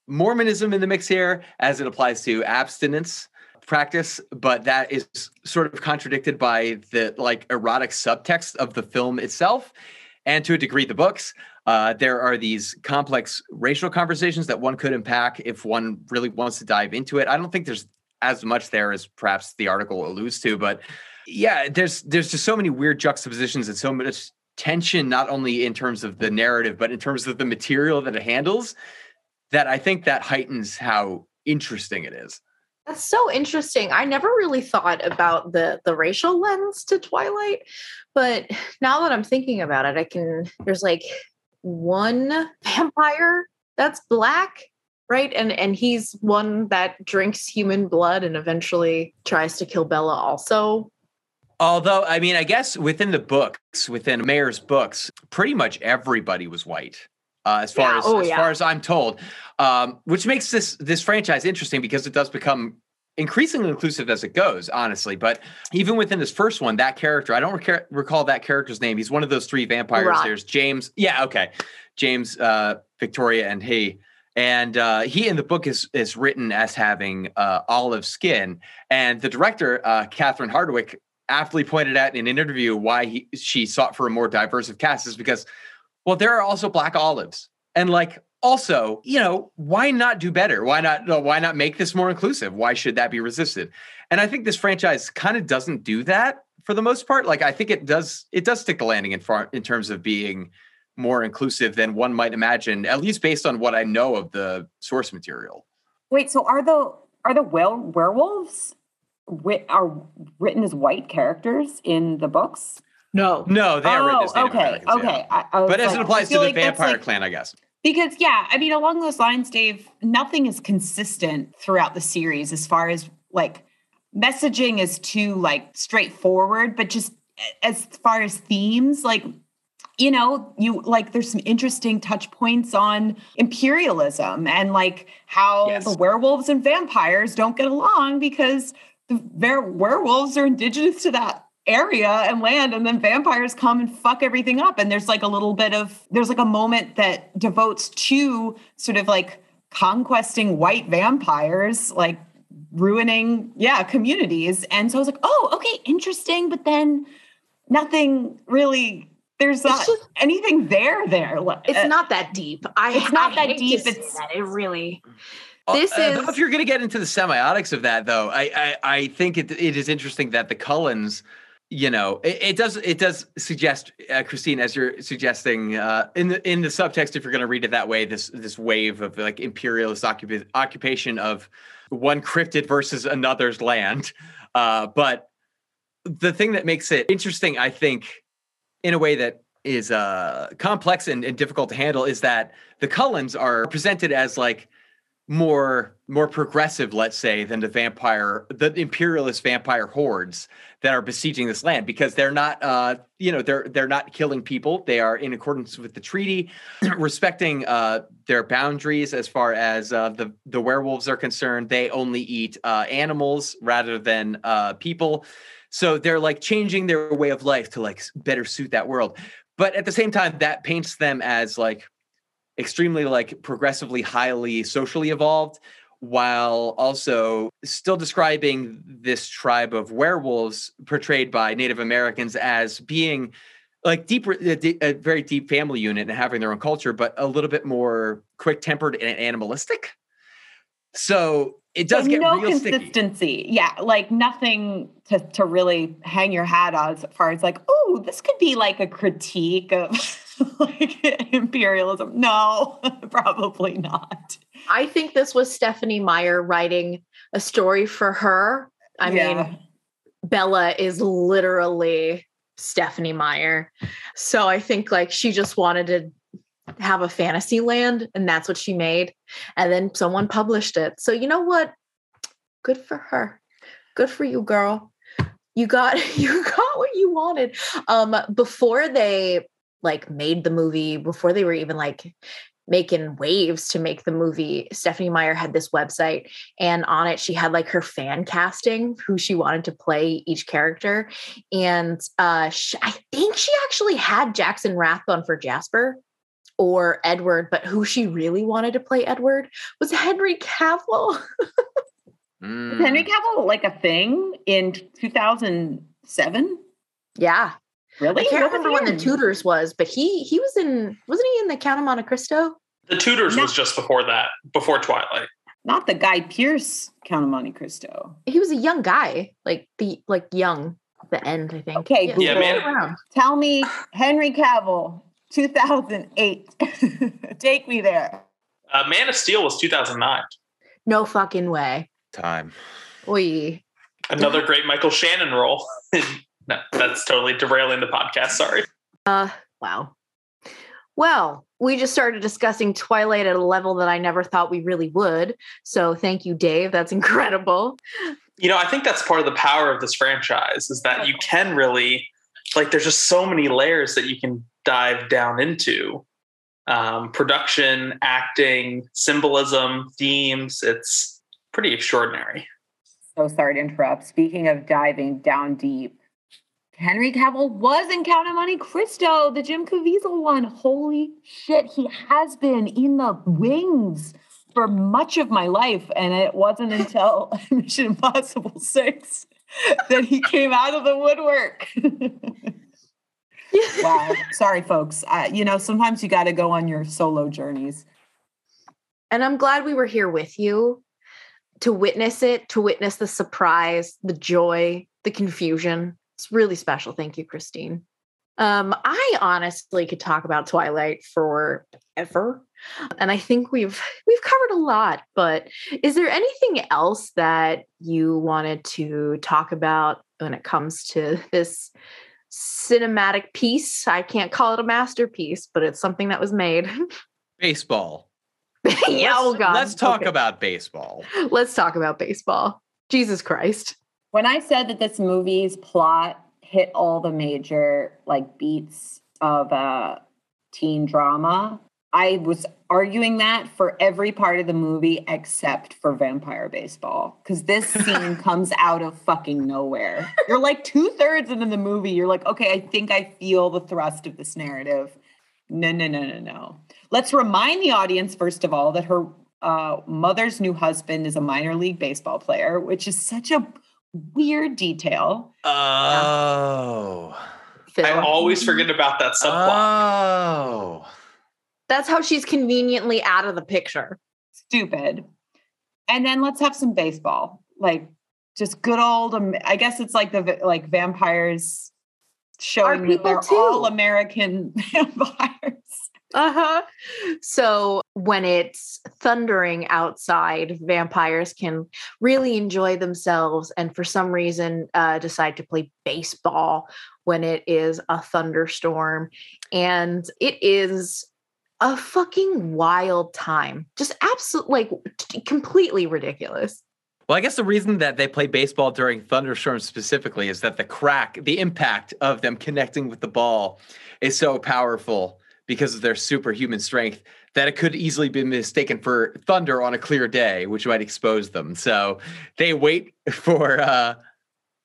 Mormonism in the mix here as it applies to abstinence practice, but that is sort of contradicted by the like erotic subtext of the film itself and to a degree the books. Uh, there are these complex racial conversations that one could unpack if one really wants to dive into it. I don't think there's as much there as perhaps the article alludes to, but yeah, there's there's just so many weird juxtapositions and so much tension, not only in terms of the narrative, but in terms of the material that it handles, that I think that heightens how interesting it is. That's so interesting. I never really thought about the the racial lens to Twilight, but now that I'm thinking about it, I can there's like one vampire that's black right? And and he's one that drinks human blood and eventually tries to kill bella also. Although i mean i guess within the books within Meyer's books pretty much everybody was white uh, as far yeah. as oh, as yeah. far as i'm told um, which makes this this franchise interesting because it does become increasingly inclusive as it goes, honestly. But even within this first one, that character, I don't rec- recall that character's name. He's one of those three vampires. Rod. There's James. Yeah, okay. James, uh, Victoria, and he. And uh, he in the book is is written as having uh, olive skin. And the director, uh, Catherine Hardwicke, aptly pointed out in an interview why he, she sought for a more diverse cast is because, well, there are also black olives. And like also, you know, why not do better? Why not? Uh, why not make this more inclusive? Why should that be resisted? And I think this franchise kind of doesn't do that for the most part. Like I think it does. It does stick the landing in far in terms of being more inclusive than one might imagine, at least based on what I know of the source material. Wait, so are the are the well werewolves are written as white characters in the books? No, no, they are oh, written as Native okay, Americans, okay. Yeah. I, I but as it applies to the like vampire like, clan, I guess. Because yeah, I mean, along those lines, Dave, nothing is consistent throughout the series as far as like messaging is too like straightforward, but just as far as themes, like you know, you like there's some interesting touch points on imperialism and like how yes. the werewolves and vampires don't get along because their werewolves are indigenous to that area and land and then vampires come and fuck everything up and there's like a little bit of there's like a moment that devotes to sort of like conquesting white vampires like ruining yeah communities and so i was like oh okay interesting but then nothing really there's not just- anything there there It's Uh, not that deep. I It's not I that deep, it's- that. it really. Uh, This uh, is- if you're going to get into the semiotics of that, though, I I, I think it, it is interesting that the Cullens, you know, it, it does it does suggest, uh, Christine, as you're suggesting uh, in the in the subtext, if you're going to read it that way, this this wave of like imperialist occupa- occupation of one cryptid versus another's land, uh, but the thing that makes it interesting, I think, in a way that is uh, complex and, and difficult to handle, is that the Cullens are presented as like more more progressive, let's say, than the vampire, the imperialist vampire hordes that are besieging this land because they're not, uh, you know, they're they're not killing people. They are in accordance with the treaty, respecting uh, their boundaries as far as uh, the the werewolves are concerned. They only eat uh, animals rather than uh, people. So they're like changing their way of life to like better suit that world. But at the same time, that paints them as like extremely like progressively highly socially evolved while also still describing this tribe of werewolves portrayed by native americans as being like deeper a, a very deep family unit and having their own culture but a little bit more quick tempered and animalistic so it does But get no real sticky consistency. Yeah, like nothing to to really hang your hat on as far as like, oh, this could be like a critique of like imperialism. No, probably not. I think this was Stephenie Meyer writing a story for her. I Yeah. mean, Bella is literally Stephenie Meyer. So I think like she just wanted to have a fantasy land and that's what she made. And then someone published it. So you know what? Good for her. Good for you, girl. You got you got what you wanted. Um before they like made the movie, before they were even like making waves to make the movie, Stephenie Meyer had this website and on it she had like her fan casting who she wanted to play each character and uh sh I think she actually had Jackson Rathbone for Jasper or Edward but who she really wanted to play Edward was Henry Cavill. Mm. Henry Cavill like a thing in 2007? yeah. Really? I can't What remember when the in? Tudors was but he he was in wasn't he in the Count of Monte Cristo? The Tudors No. was just before that, before Twilight. Not the Guy Pearce Count of Monte Cristo. He was a young guy, like the like young at the end, I think. Okay, yeah, Yeah, man. Tell me Henry Cavill, 2008. Take me there. Uh, Man of Steel was 2009. No fucking way. time Oi. Another great Michael Shannon role. no, that's totally derailing the podcast. Sorry. Uh, wow. Well, we just started discussing Twilight at a level that I never thought we really would. So thank you, Dave. That's incredible. You know, I think that's part of the power of this franchise is that you can really, like, there's just so many layers that you can dive down into. Um, production, acting, symbolism, themes. It's pretty extraordinary. So sorry to interrupt. Speaking of diving down deep, Henry Cavill was in Count of Monte Cristo, the Jim Caviezel one. Holy shit, he has been in the wings for much of my life, and it wasn't until Mission Impossible Six that he came out of the woodwork. wow, sorry, folks. I, you know, sometimes you got to go on your solo journeys. And I'm glad we were here with you to witness it, to witness the surprise, the joy, the confusion. It's really special. Thank you, Christine. Um, I honestly could talk about Twilight forever. And I think we've we've covered a lot, but is there anything else that you wanted to talk about when it comes to this cinematic piece? I can't call it a masterpiece, but it's something that was made. baseball yeah, let's, oh god. let's talk Okay. about baseball Let's talk about baseball. Jesus Christ. When I said that this movie's plot hit all the major like beats of uh teen drama, I was arguing that for every part of the movie except for vampire baseball. Because this scene comes out of fucking nowhere. You're like two thirds into the movie. You're like, okay, I think I feel the thrust of this narrative. No, no, no, no, no. Let's remind the audience, first of all, that her uh, mother's new husband is a minor league baseball player, which is such a weird detail. Oh. Phil. I always forget about that subplot. Oh. That's how she's conveniently out of the picture. Stupid. And then let's have some baseball. Like just good old, I guess it's like the like vampires showing that people they're too. all American vampires. Uh-huh. So when it's thundering outside, vampires can really enjoy themselves and for some reason uh, decide to play baseball when it is a thunderstorm. And it is a fucking wild time. Just absolutely like t- completely ridiculous. Well, I guess the reason that they play baseball during thunderstorms specifically is that the crack, the impact of them connecting with the ball is so powerful because of their superhuman strength that it could easily be mistaken for thunder on a clear day, which might expose them. So they wait for uh,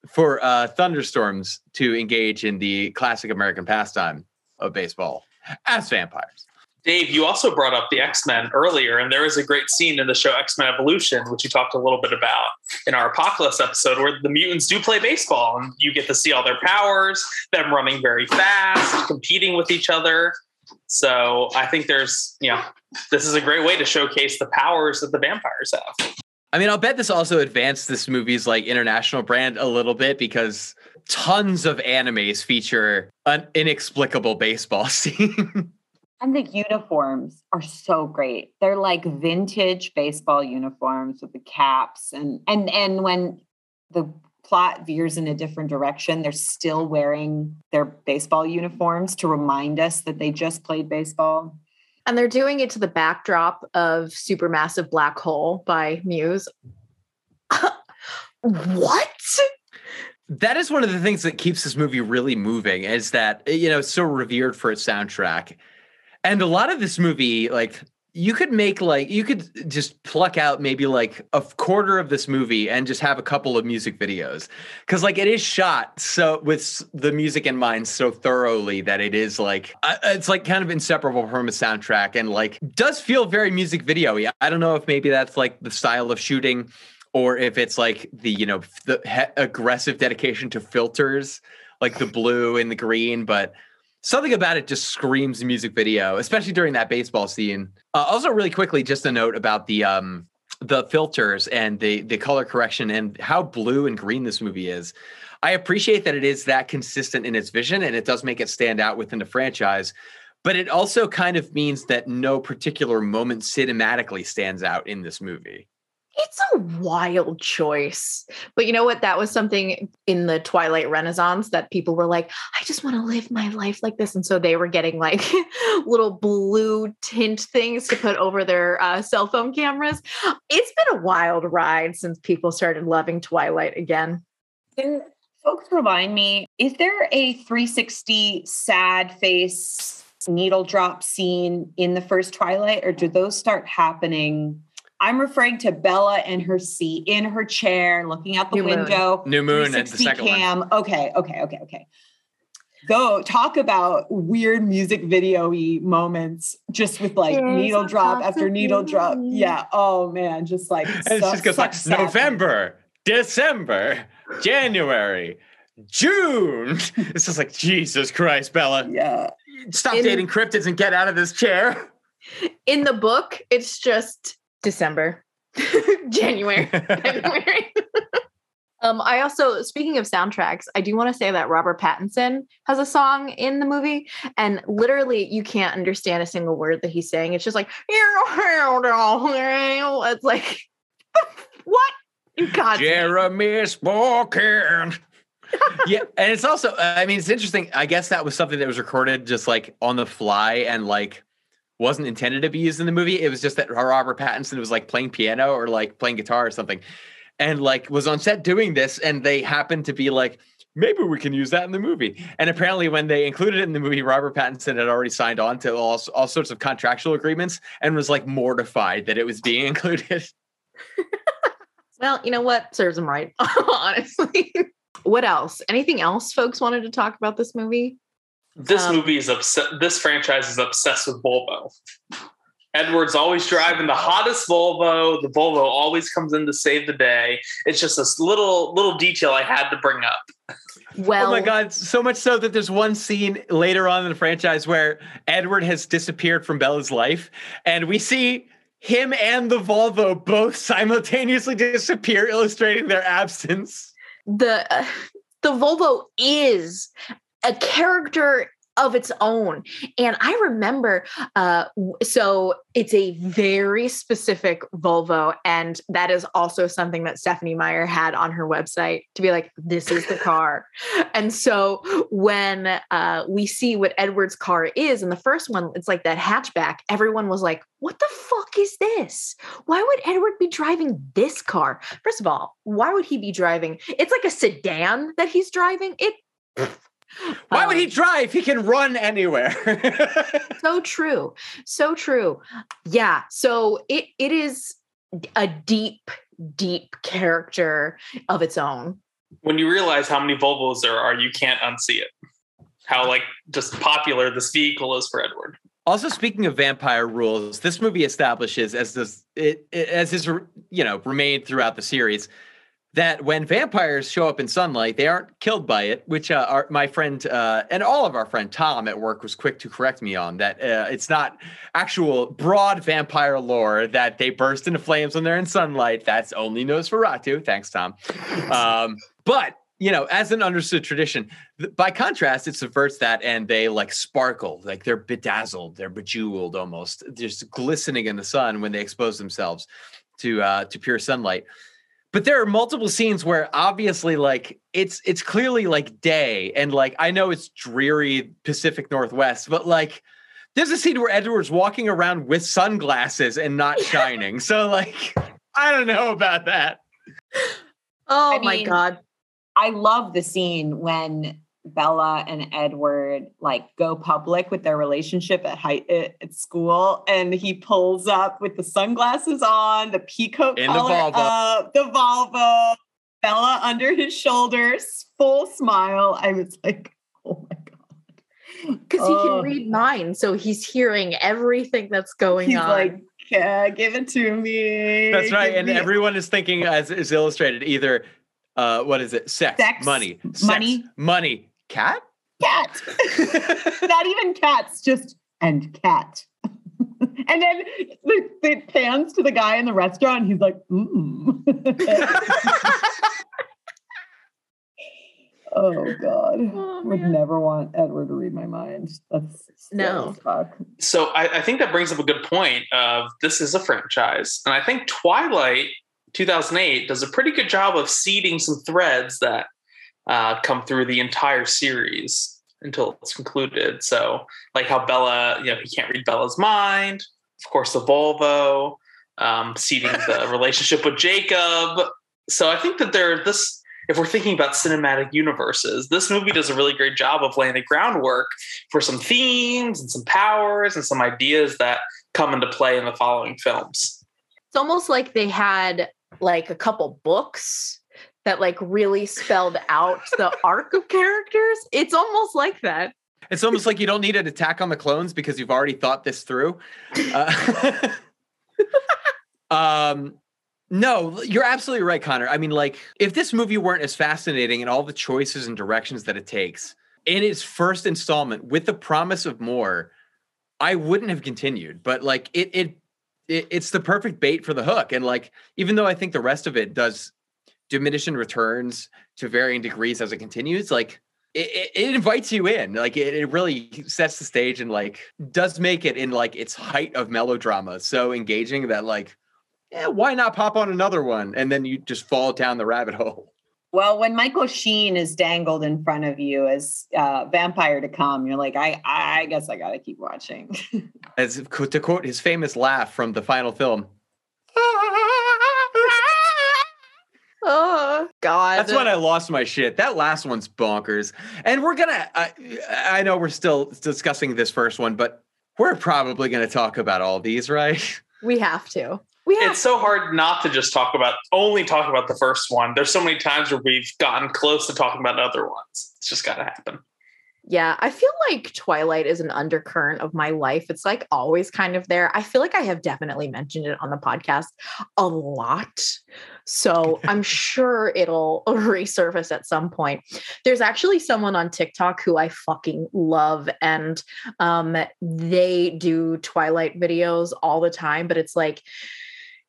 for uh, thunderstorms to engage in the classic American pastime of baseball as vampires. Dave, you also brought up the X Men earlier, and there is a great scene in the show X Men Evolution, which you talked a little bit about in our Apocalypse episode, where the mutants do play baseball, and you get to see all their powers, them running very fast, competing with each other. So I think there's, you know, this is a great way to showcase the powers that the vampires have. I mean, I'll bet this also advanced this movie's like international brand a little bit because tons of animes feature an inexplicable baseball scene. And the uniforms are so great. They're like vintage baseball uniforms with the caps and and and when the plot veers in a different direction, they're still wearing their baseball uniforms to remind us that they just played baseball. And they're doing it to the backdrop of Supermassive Black Hole by Muse. what? that is one of the things that keeps this movie really moving is that you know it's so revered for its soundtrack and a lot of this movie like you could make like you could just pluck out maybe like a quarter of this movie and just have a couple of music videos. Because like it is shot so with the music in mind so thoroughly that it is like uh, it's like kind of inseparable from a soundtrack and like does feel very music video i don't know if maybe that's like the style of shooting or if it's like the you know the he- aggressive dedication to filters like the blue and the green but something about it just screams music video especially during that baseball scene. Uh, also really quickly just a note about the um the filters and the the color correction and how blue and green this movie is. I appreciate that it is that consistent in its vision and it does make it stand out within the franchise but it also kind of means that no particular moment cinematically stands out in this movie It's a wild choice. But you know what? That was something in the Twilight Renaissance that people were like, I just want to live my life like this. And so they were getting like little blue tint things to put over their uh, cell phone cameras. It's been a wild ride since people started loving Twilight again. Can folks remind me, is there a 360 sad face needle drop scene in the first Twilight, or do those start happening? I'm referring to Bella in her seat, in her chair, looking out the New Moon. window. New Moon and the 360 second one. cam. Okay, okay, okay, okay. Go talk about weird music video y moments just with like There's needle drop after needle drop. Yeah. Oh man, just like and it so- just goes like November, December, January, June. It's just like Jesus Christ, Bella. Yeah. Stop In- dating cryptids and get out of this chair. In the book, it's just December, January, February. um, I also, speaking of soundtracks, I do want to say that Robert Pattinson has a song in the movie, and literally you can't understand a single word that he's saying. It's just like, it's like, what? You got Jeremy spoken. yeah, and it's also, I mean, it's interesting. I guess that was something that was recorded just like on the fly and like wasn't intended to be used in the movie. It was just that Robert Pattinson was like playing piano or like playing guitar or something, and like was on set doing this, and they happened to be like, maybe we can use that in the movie. And apparently, when they included it in the movie, Robert Pattinson had already signed on to all, all sorts of contractual agreements and was like mortified that it was being included. Well, you know what? Serves him right, honestly. what else? Anything else folks wanted to talk about this movie? This Um, movie is obsessed. This franchise is obsessed with Volvo. Edward's always driving the hottest Volvo. The Volvo always comes in to save the day. It's just this little little detail I had to bring up. Well, oh my God. So much so that there's one scene later on in the franchise where Edward has disappeared from Bella's life. And we see him and the Volvo both simultaneously disappear, illustrating their absence. the uh, the Volvo is a character of its own. And i remember uh so it's a very specific volvo and that is also something that Stephenie Meyer had on her website to be like this is the car. And so when uh we see what edward's car is in the first one it's like that hatchback. Everyone was like what the fuck is this? Why would edward be driving this car? First of all why would he be driving? It's like a sedan that he's driving. It Why would he Um, drive? He can run anywhere. so true so true yeah so it it is a deep deep character of its own When you realize how many Volvos there are, you can't unsee it. How like just popular this vehicle is for Edward. Also, speaking of vampire rules, this movie establishes, as this it, it as is you know remained throughout the series, that when vampires show up in sunlight, they aren't killed by it. Which uh, our, my friend uh, and all of our friend Tom at work was quick to correct me on that. Uh, it's not actual broad vampire lore that they burst into flames when they're in sunlight. That's only Nosferatu. Thanks, Tom. Um, but you know, as an understood tradition, th- by contrast, it subverts that and they like sparkle, like they're bedazzled, they're bejeweled almost, just glistening in the sun when they expose themselves to uh, to pure sunlight. But there are multiple scenes where obviously, like it's it's clearly like day, and like I know it's dreary Pacific Northwest, but like there's a scene where Edward's walking around with sunglasses and not shining. so like I don't know about that. oh I my god I love the scene when Bella and Edward like go public with their relationship at high at at school, and he pulls up with the sunglasses on, the peacoat In the Volvo. up, the Volvo, Bella under his shoulders, full smile. I was like, oh my god, because he Oh. can read minds so he's hearing everything that's going on. he's on like, yeah, give it to me. That's right. Give And me- everyone is thinking, as is illustrated, either uh, what is it? Sex, Sex, money, sex, money. money, cat. cat. Not even cats, just and cat. and then it, it pans to the guy in the restaurant. He's like, mm. oh God. Oh, Would never want Edward to read my mind. That's No. fuck. So I, I think that brings up a good point of this is a franchise. And I think Twilight 2008 does a pretty good job of seeding some threads that uh, come through the entire series until it's concluded. So like how Bella, you know, he can't read Bella's mind. Of course, the Volvo, um, seeding the relationship with Jacob. So I think that there, this, if we're thinking about cinematic universes, this movie does a really great job of laying the groundwork for some themes and some powers and some ideas that come into play in the following films. it's almost like they had like a couple books that like really spelled out the arc of characters it's almost like that It's almost like you don't need an attack on the clones because you've already thought this through. Uh, um, no, you're absolutely right, Connor. I mean, like, if this movie weren't as fascinating and all the choices and directions that it takes in its first installment with the promise of more, I wouldn't have continued. But like, it it, it it's the perfect bait for the hook. And like, even though I think the rest of it does diminish in returns to varying degrees as it continues, like it, it, it invites you in like it, it really sets the stage and like does make it in like its height of melodrama so engaging that like yeah why not pop on another one and then you just fall down the rabbit hole Well, when Michael Sheen is dangled in front of you as uh, vampire to come, you're like, I, I guess I gotta keep watching. as to quote his famous laugh from the final film Oh God! That's when I lost my shit. That last one's bonkers. And we're gonna. I, I know we're still discussing this first one, but we're probably gonna talk about all these, right? we have to. We have. It's so hard not to just talk about only talk about the first one. There's so many times where we've gotten close to talking about other ones. It's just got to happen. Yeah, I feel like Twilight is an undercurrent of my life. It's like always kind of there. I feel like I have definitely mentioned it on the podcast a lot. So I'm sure it'll resurface at some point. There's actually someone on TikTok who I fucking love, and um, they do Twilight videos all the time, but it's like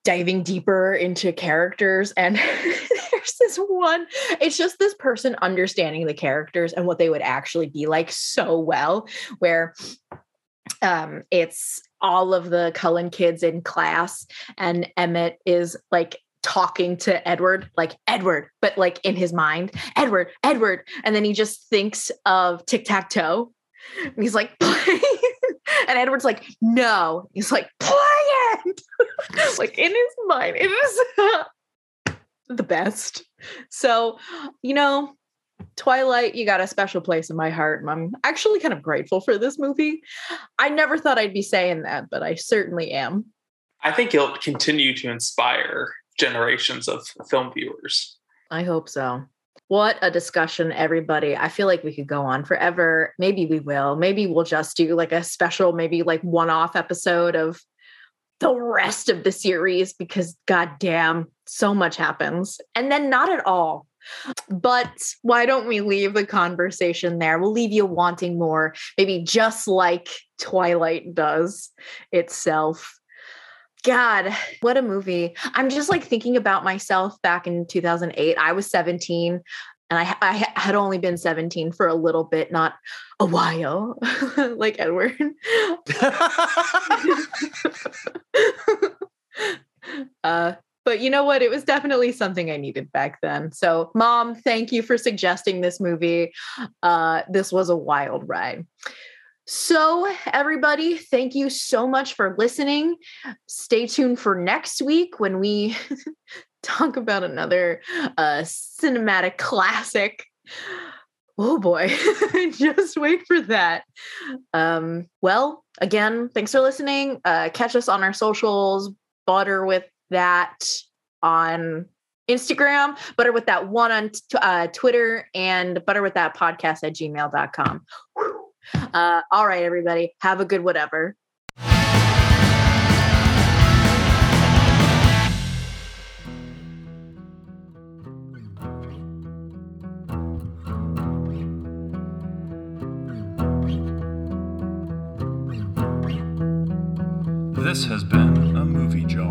diving deeper into characters and there's this one it's just this person understanding the characters and what they would actually be like so well where um it's all of the Cullen kids in class and Emmett is like talking to Edward like Edward but like in his mind Edward Edward and then he just thinks of tic-tac-toe. And he's like play and Edward's like no. He's like play it! Like in his mind it is the best. So you know twilight you got a special place in my heart and i'm actually kind of grateful for this movie. I never thought i'd be saying that but i certainly am. I think it'll continue to inspire generations of film viewers. i hope so what a discussion everybody i feel like we could go on forever maybe we will maybe we'll just do like a special maybe like one-off episode of the rest of the series because goddamn, so much happens. And then not at all. But why don't we leave the conversation there? We'll leave you wanting more, maybe just like Twilight does itself. God, what a movie. I'm just like thinking about myself back in 2008. I was 17 and I, I had only been 17 for a little bit, not a while, like Edward. uh, but you know what? It was definitely something I needed back then. So, mom, thank you for suggesting this movie. Uh, this was a wild ride. So, everybody, thank you so much for listening. Stay tuned for next week when we talk about another uh, cinematic classic. Oh boy, just wait for that. Um, well, again, thanks for listening. Uh, catch us on our socials, butter with that on Instagram, butter with that one on t- uh, Twitter, and butter with that podcast at gmail.com. Uh, all right, everybody, have a good whatever. This has been a movie jar.